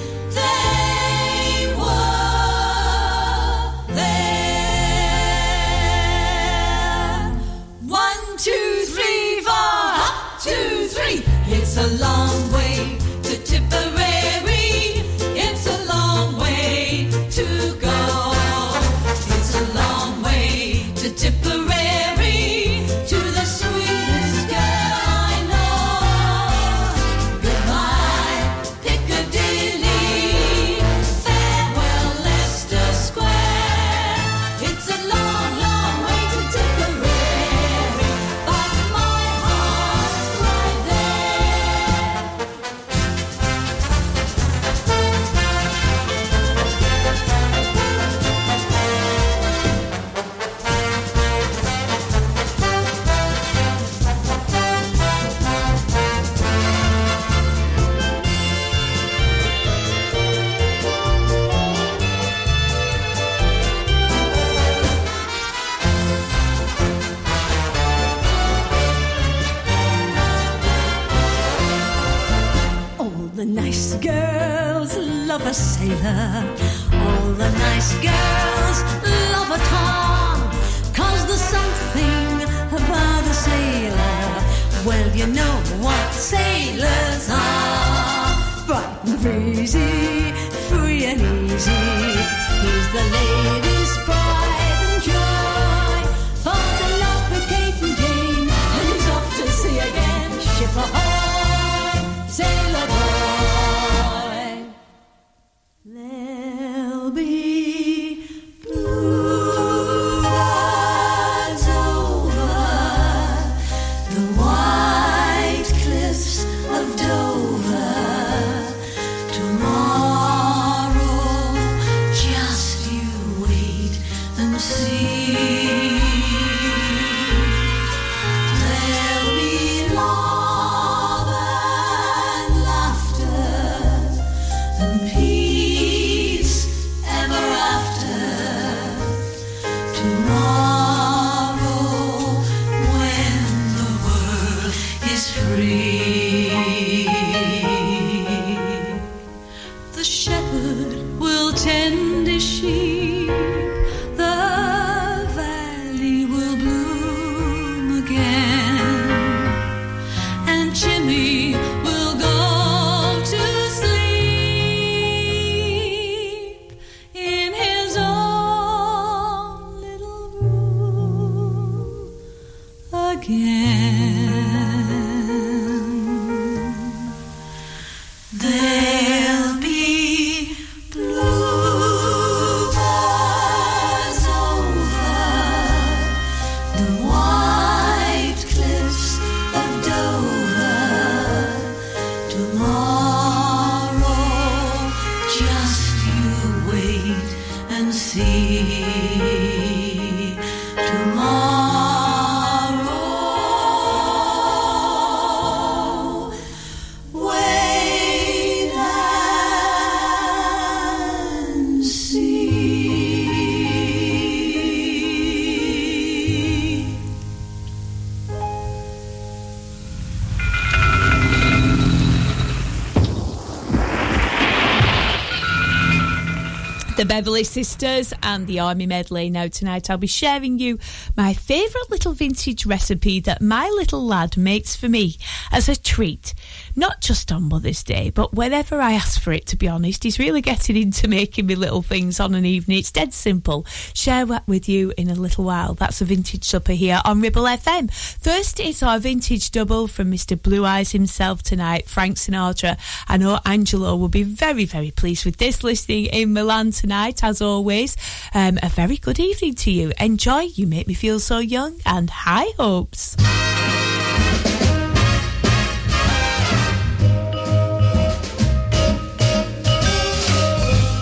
a sailor. All the nice girls love a Tom, cause there's something about a sailor. Well, you know what sailors are. Bright and breezy, free and easy. He's the lady's Beverley Sisters and the Army Medley. Now, tonight I'll be sharing you my favourite little vintage recipe that my little lad makes for me as a treat. Not just on Mother's Day, but whenever I ask for it, to be honest. He's really getting into making me little things on an evening. It's dead simple. Share that with you in a little while. That's a vintage supper here on Ribble FM. First, it's our vintage double from Mr. Blue Eyes himself tonight, Frank Sinatra. I know Angelo will be very, very pleased with this listening in Milan tonight, as always. Um, a very good evening to you. Enjoy. You make me feel so young and high hopes.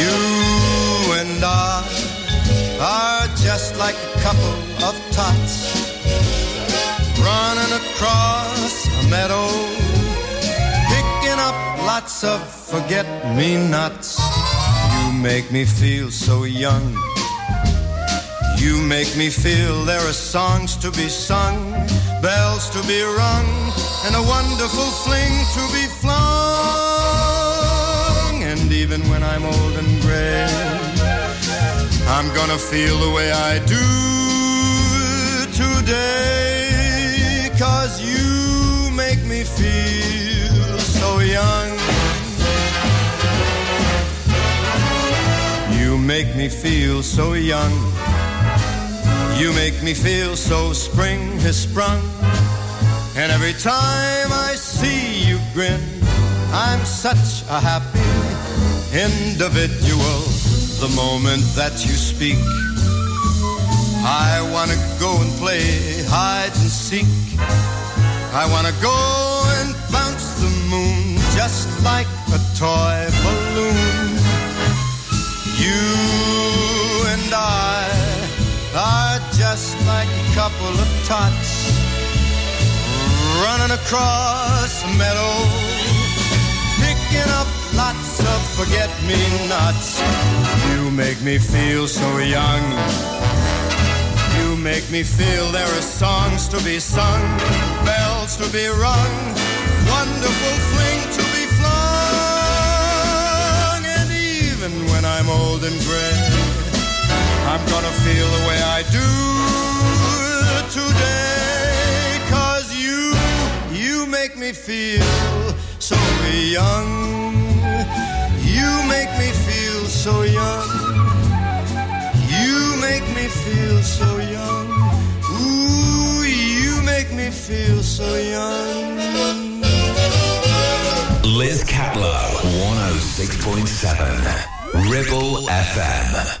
You and I are just like a couple of tots running across a meadow, picking up lots of forget me nots. You make me feel so young. You make me feel there are songs to be sung, bells to be rung, and a wonderful fling to be flung. And even when I'm old and gray, I'm gonna feel the way I do today. Cause you make me feel so young. You make me feel so young. You make me feel so spring has sprung. And every time I see you grin, I'm such a happy individual. The moment that you speak, I wanna go and play hide and seek. I wanna go and bounce the moon just like a toy balloon. You and I are just like a couple of tots running across a meadow, lots of forget-me-nots. You make me feel so young. You make me feel there are songs to be sung, bells to be rung, wonderful fling to be flung. And even when I'm old and gray, I'm gonna feel the way I do today. Cause you, you make me feel so young. You make me feel so young. You make me feel so young. Ooh, you make me feel so young. Liz Catlow, 106.7. Ribble FM.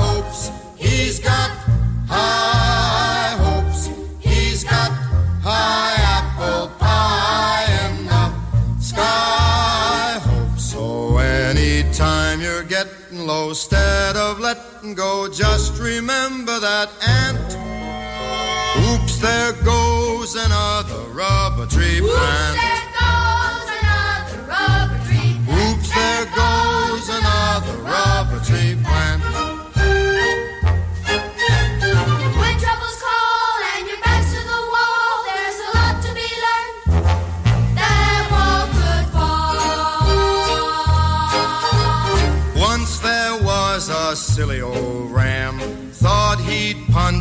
low, instead of letting go, just remember that ant. Oops, there goes another rubber tree Oops, plant. there goes another rubber tree plant. Oops, there goes another rubber tree plant.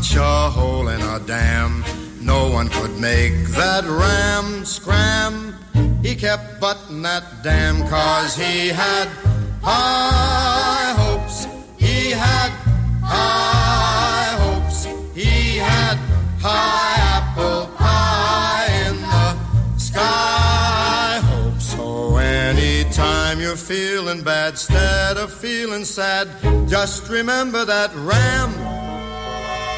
Punch a hole in a dam. No one could make that ram scram. He kept butting that dam cause he had high hopes. He had high hopes. He had high apple pie in the sky hopes. So anytime you're feeling bad, instead of feeling sad, just remember that ram.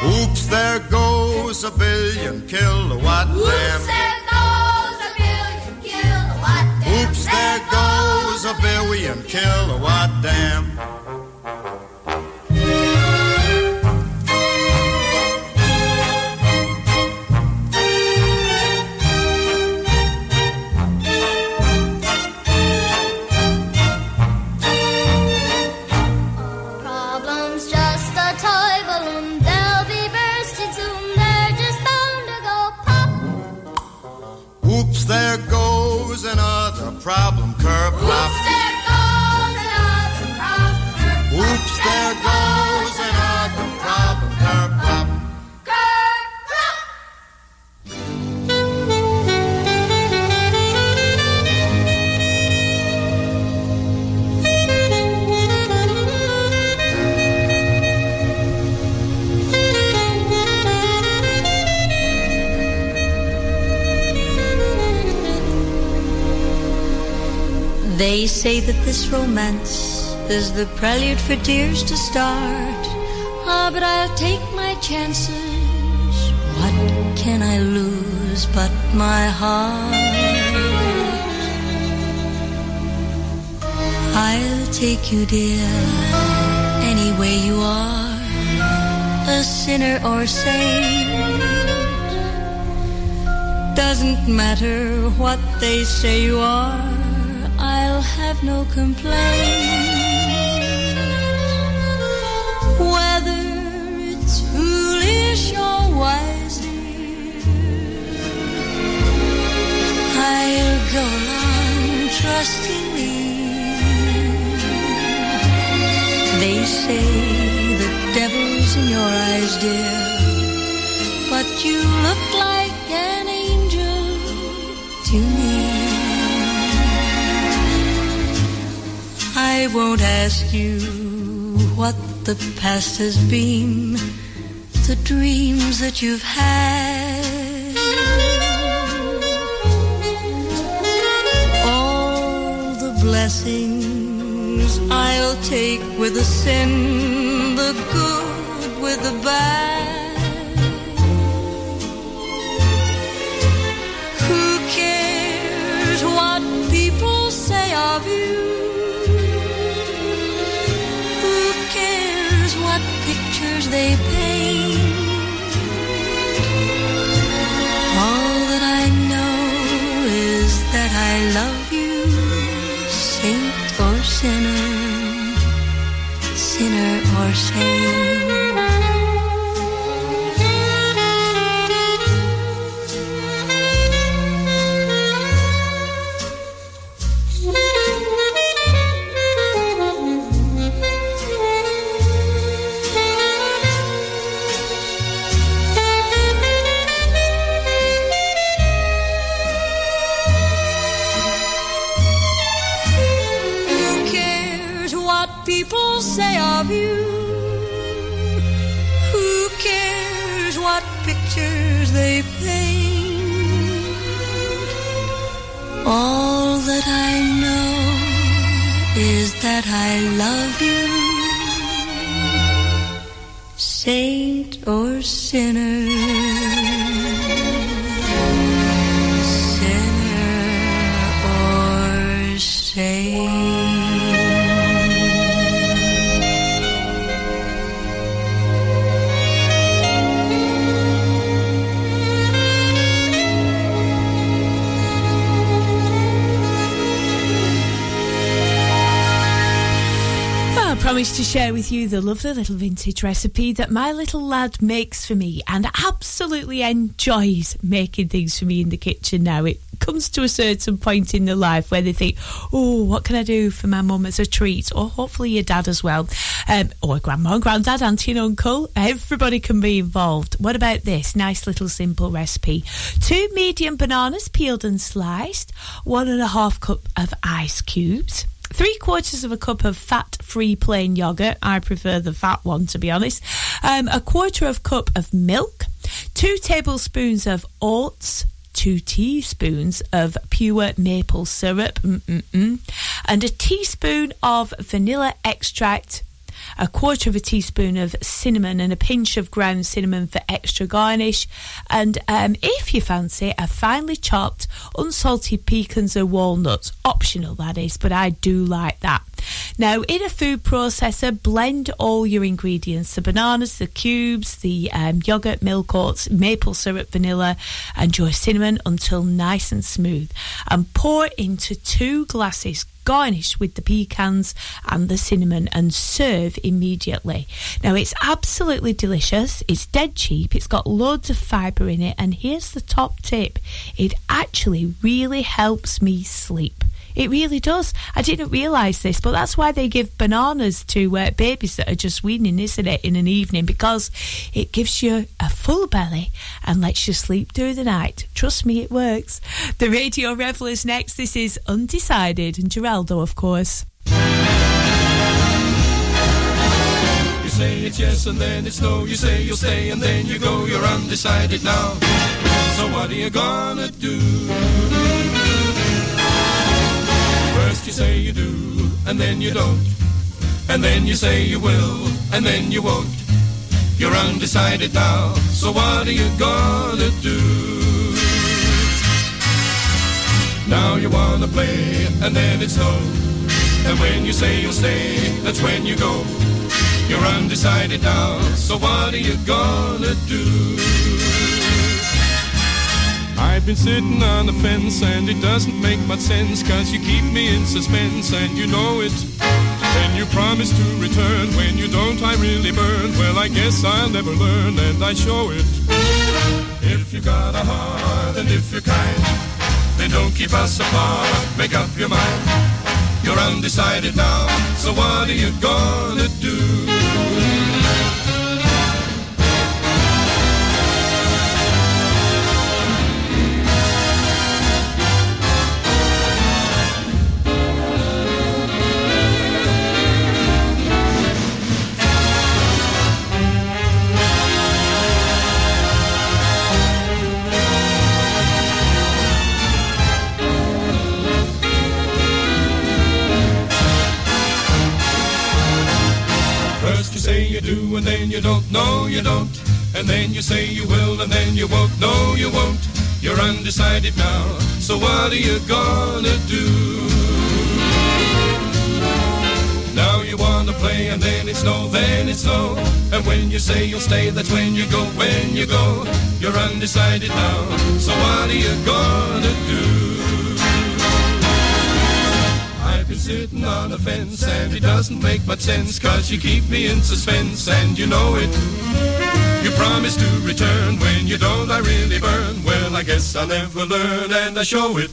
Oops, there goes a billion kilowatt Oops, dam. there goes a billion kilowatt dam. Oops, there goes a billion kilowatt dam. There goes another problem curb Oops, They say that this romance is the prelude for tears to start. Ah, but I'll take my chances. What can I lose but my heart? I'll take you, dear, any way you are, a sinner or saint. Doesn't matter what they say you are, have no complaint. Whether it's foolish or wise, I'll go along trustingly. They say the devil's in your eyes, dear, but you look like I won't ask you what the past has been, the dreams that you've had. All the blessings I'll take with the sin, the good with the bad. They paint? All that I know is that I love I love you, you the lovely little vintage recipe that my little lad makes for me and absolutely enjoys making things for me in the kitchen now. It comes to a certain point in their life where they think, oh, what can I do for my mum as a treat? Or hopefully your dad as well. Um, or grandma, granddad, auntie and uncle. Everybody can be involved. What about this? Nice little simple recipe. Two medium bananas peeled and sliced. One and a half cup of ice cubes three quarters of a cup of fat-free plain yogurt. I prefer the fat one, to be honest. Um, a quarter of cup of milk, two tablespoons of oats. Two teaspoons of pure maple syrup, Mm-mm-mm. and a teaspoon of vanilla extract, a quarter of a teaspoon of cinnamon, and a pinch of ground cinnamon for extra garnish. And um, if you fancy, a finely chopped unsalted pecans or walnuts, optional that is, but I do like that. Now, in a food processor, blend all your ingredients the bananas, the cubes, the um, yogurt, milk oats, maple syrup, vanilla, and your cinnamon until nice and smooth. And pour into two glasses garnish with the pecans and the cinnamon and serve immediately. Now it's absolutely delicious. It's dead cheap. It's got loads of fibre in it. And here's the top tip it actually really helps me sleep. It really does. I didn't realise this, but that's why they give bananas to uh, babies that are just weaning, isn't it, in an evening? Because it gives you a full belly and lets you sleep through the night. Trust me, it works. The Radio Revellers next. This is Undecided and Geraldo, of course. You say it's yes and then it's no. You say you'll stay and then you go. You're undecided now. So what are you gonna do? First you say you do, and then you don't. And then you say you will, and then you won't. You're undecided now. So what are you gonna do? Now you wanna play, and then it's no. And when you say you'll stay, that's when you go. You're undecided now, so what are you gonna do? I've been sitting on the fence and it doesn't make much sense Cause you keep me in suspense and you know it. Then you promise to return. When you don't I really burn. Well I guess I'll never learn and I show it. If you got a heart and if you're kind Then don't keep us apart, make up your mind. You're undecided now, so what are you gonna do? Don't, no, you don't. And then you say you will, and then you won't, no, you won't. You're undecided now, so what are you gonna do? Now you wanna play, and then it's no, then it's no. And when you say you'll stay, that's when you go, when you go. You're undecided now, so what are you gonna do? I've been sitting on a fence and it doesn't make much sense Cause you keep me in suspense and you know it. You promise to return when you don't I really burn. Well I guess I'll never learn and I show it.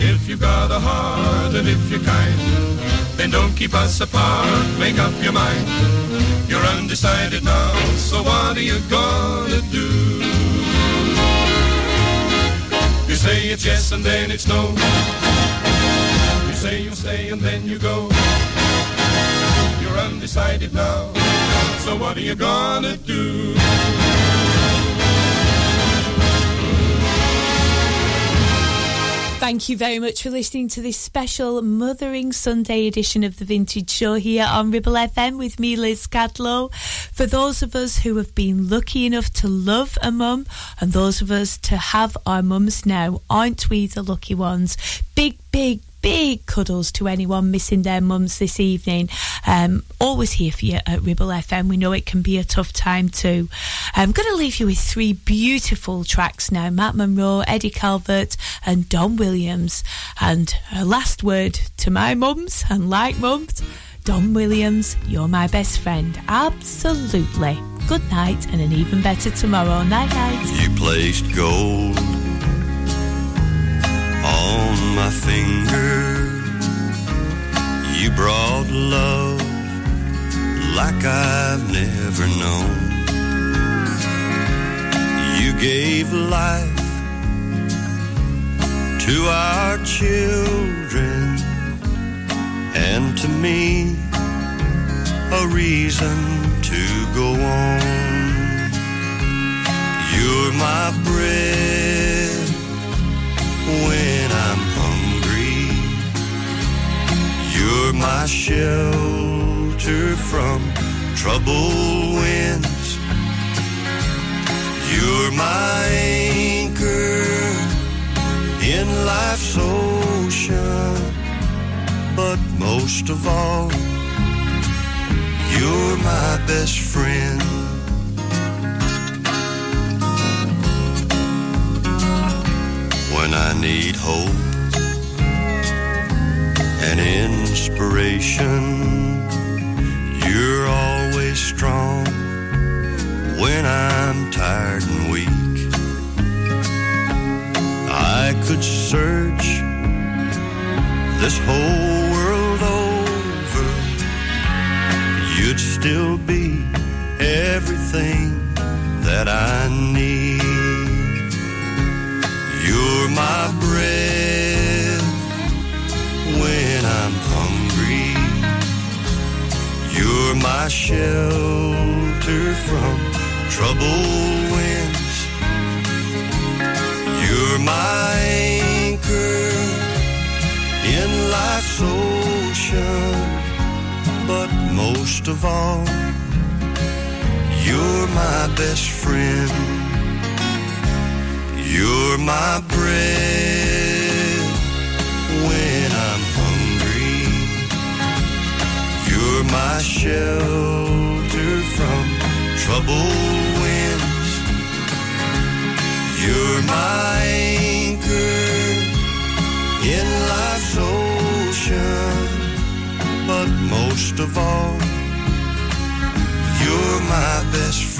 If you've got a heart and if you're kind Then don't keep us apart, make up your mind. You're undecided now, so what are you gonna do? You say it's yes and then it's no say you'll stay and then you go. You're undecided now. So what are you gonna do? Thank you very much for listening to this special Mothering Sunday edition of the Vintage Show here on Ribble FM with me, Liz Catlow. For those of us who have been lucky enough to love a mum and those of us to have our mums now, aren't we the lucky ones? Big, big, big cuddles to anyone missing their mums this evening. Um, always here for you at Ribble FM. We know it can be a tough time too. I'm going to leave you with three beautiful tracks now Matt Monro, Eddie Calvert, and Don Williams. And a last word to my mums and like mums. Don Williams, you're my best friend. Absolutely. Good night and an even better tomorrow. Night night. You placed gold on my finger. You brought love like I've never known. You gave life to our children and to me a reason to go on. You're my bread when I'm hungry. You're my shelter from troubled winds. You're my anchor in life's ocean. But most of all, you're my best friend. When I need hope and inspiration. You're always strong when I'm tired and weak. I could search this whole world over. You'd still be everything that I need. You're my bread when I'm hungry. You're my shelter from troubled winds. You're my anchor in life's ocean. But most of all, you're my best friend. You're my bread when I'm hungry. You're my shelter from troubled winds. You're my anchor in life's ocean. But most of all, you're my best friend.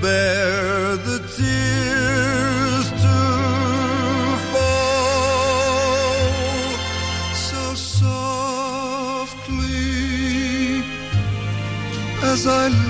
Bear the tears to fall so softly as I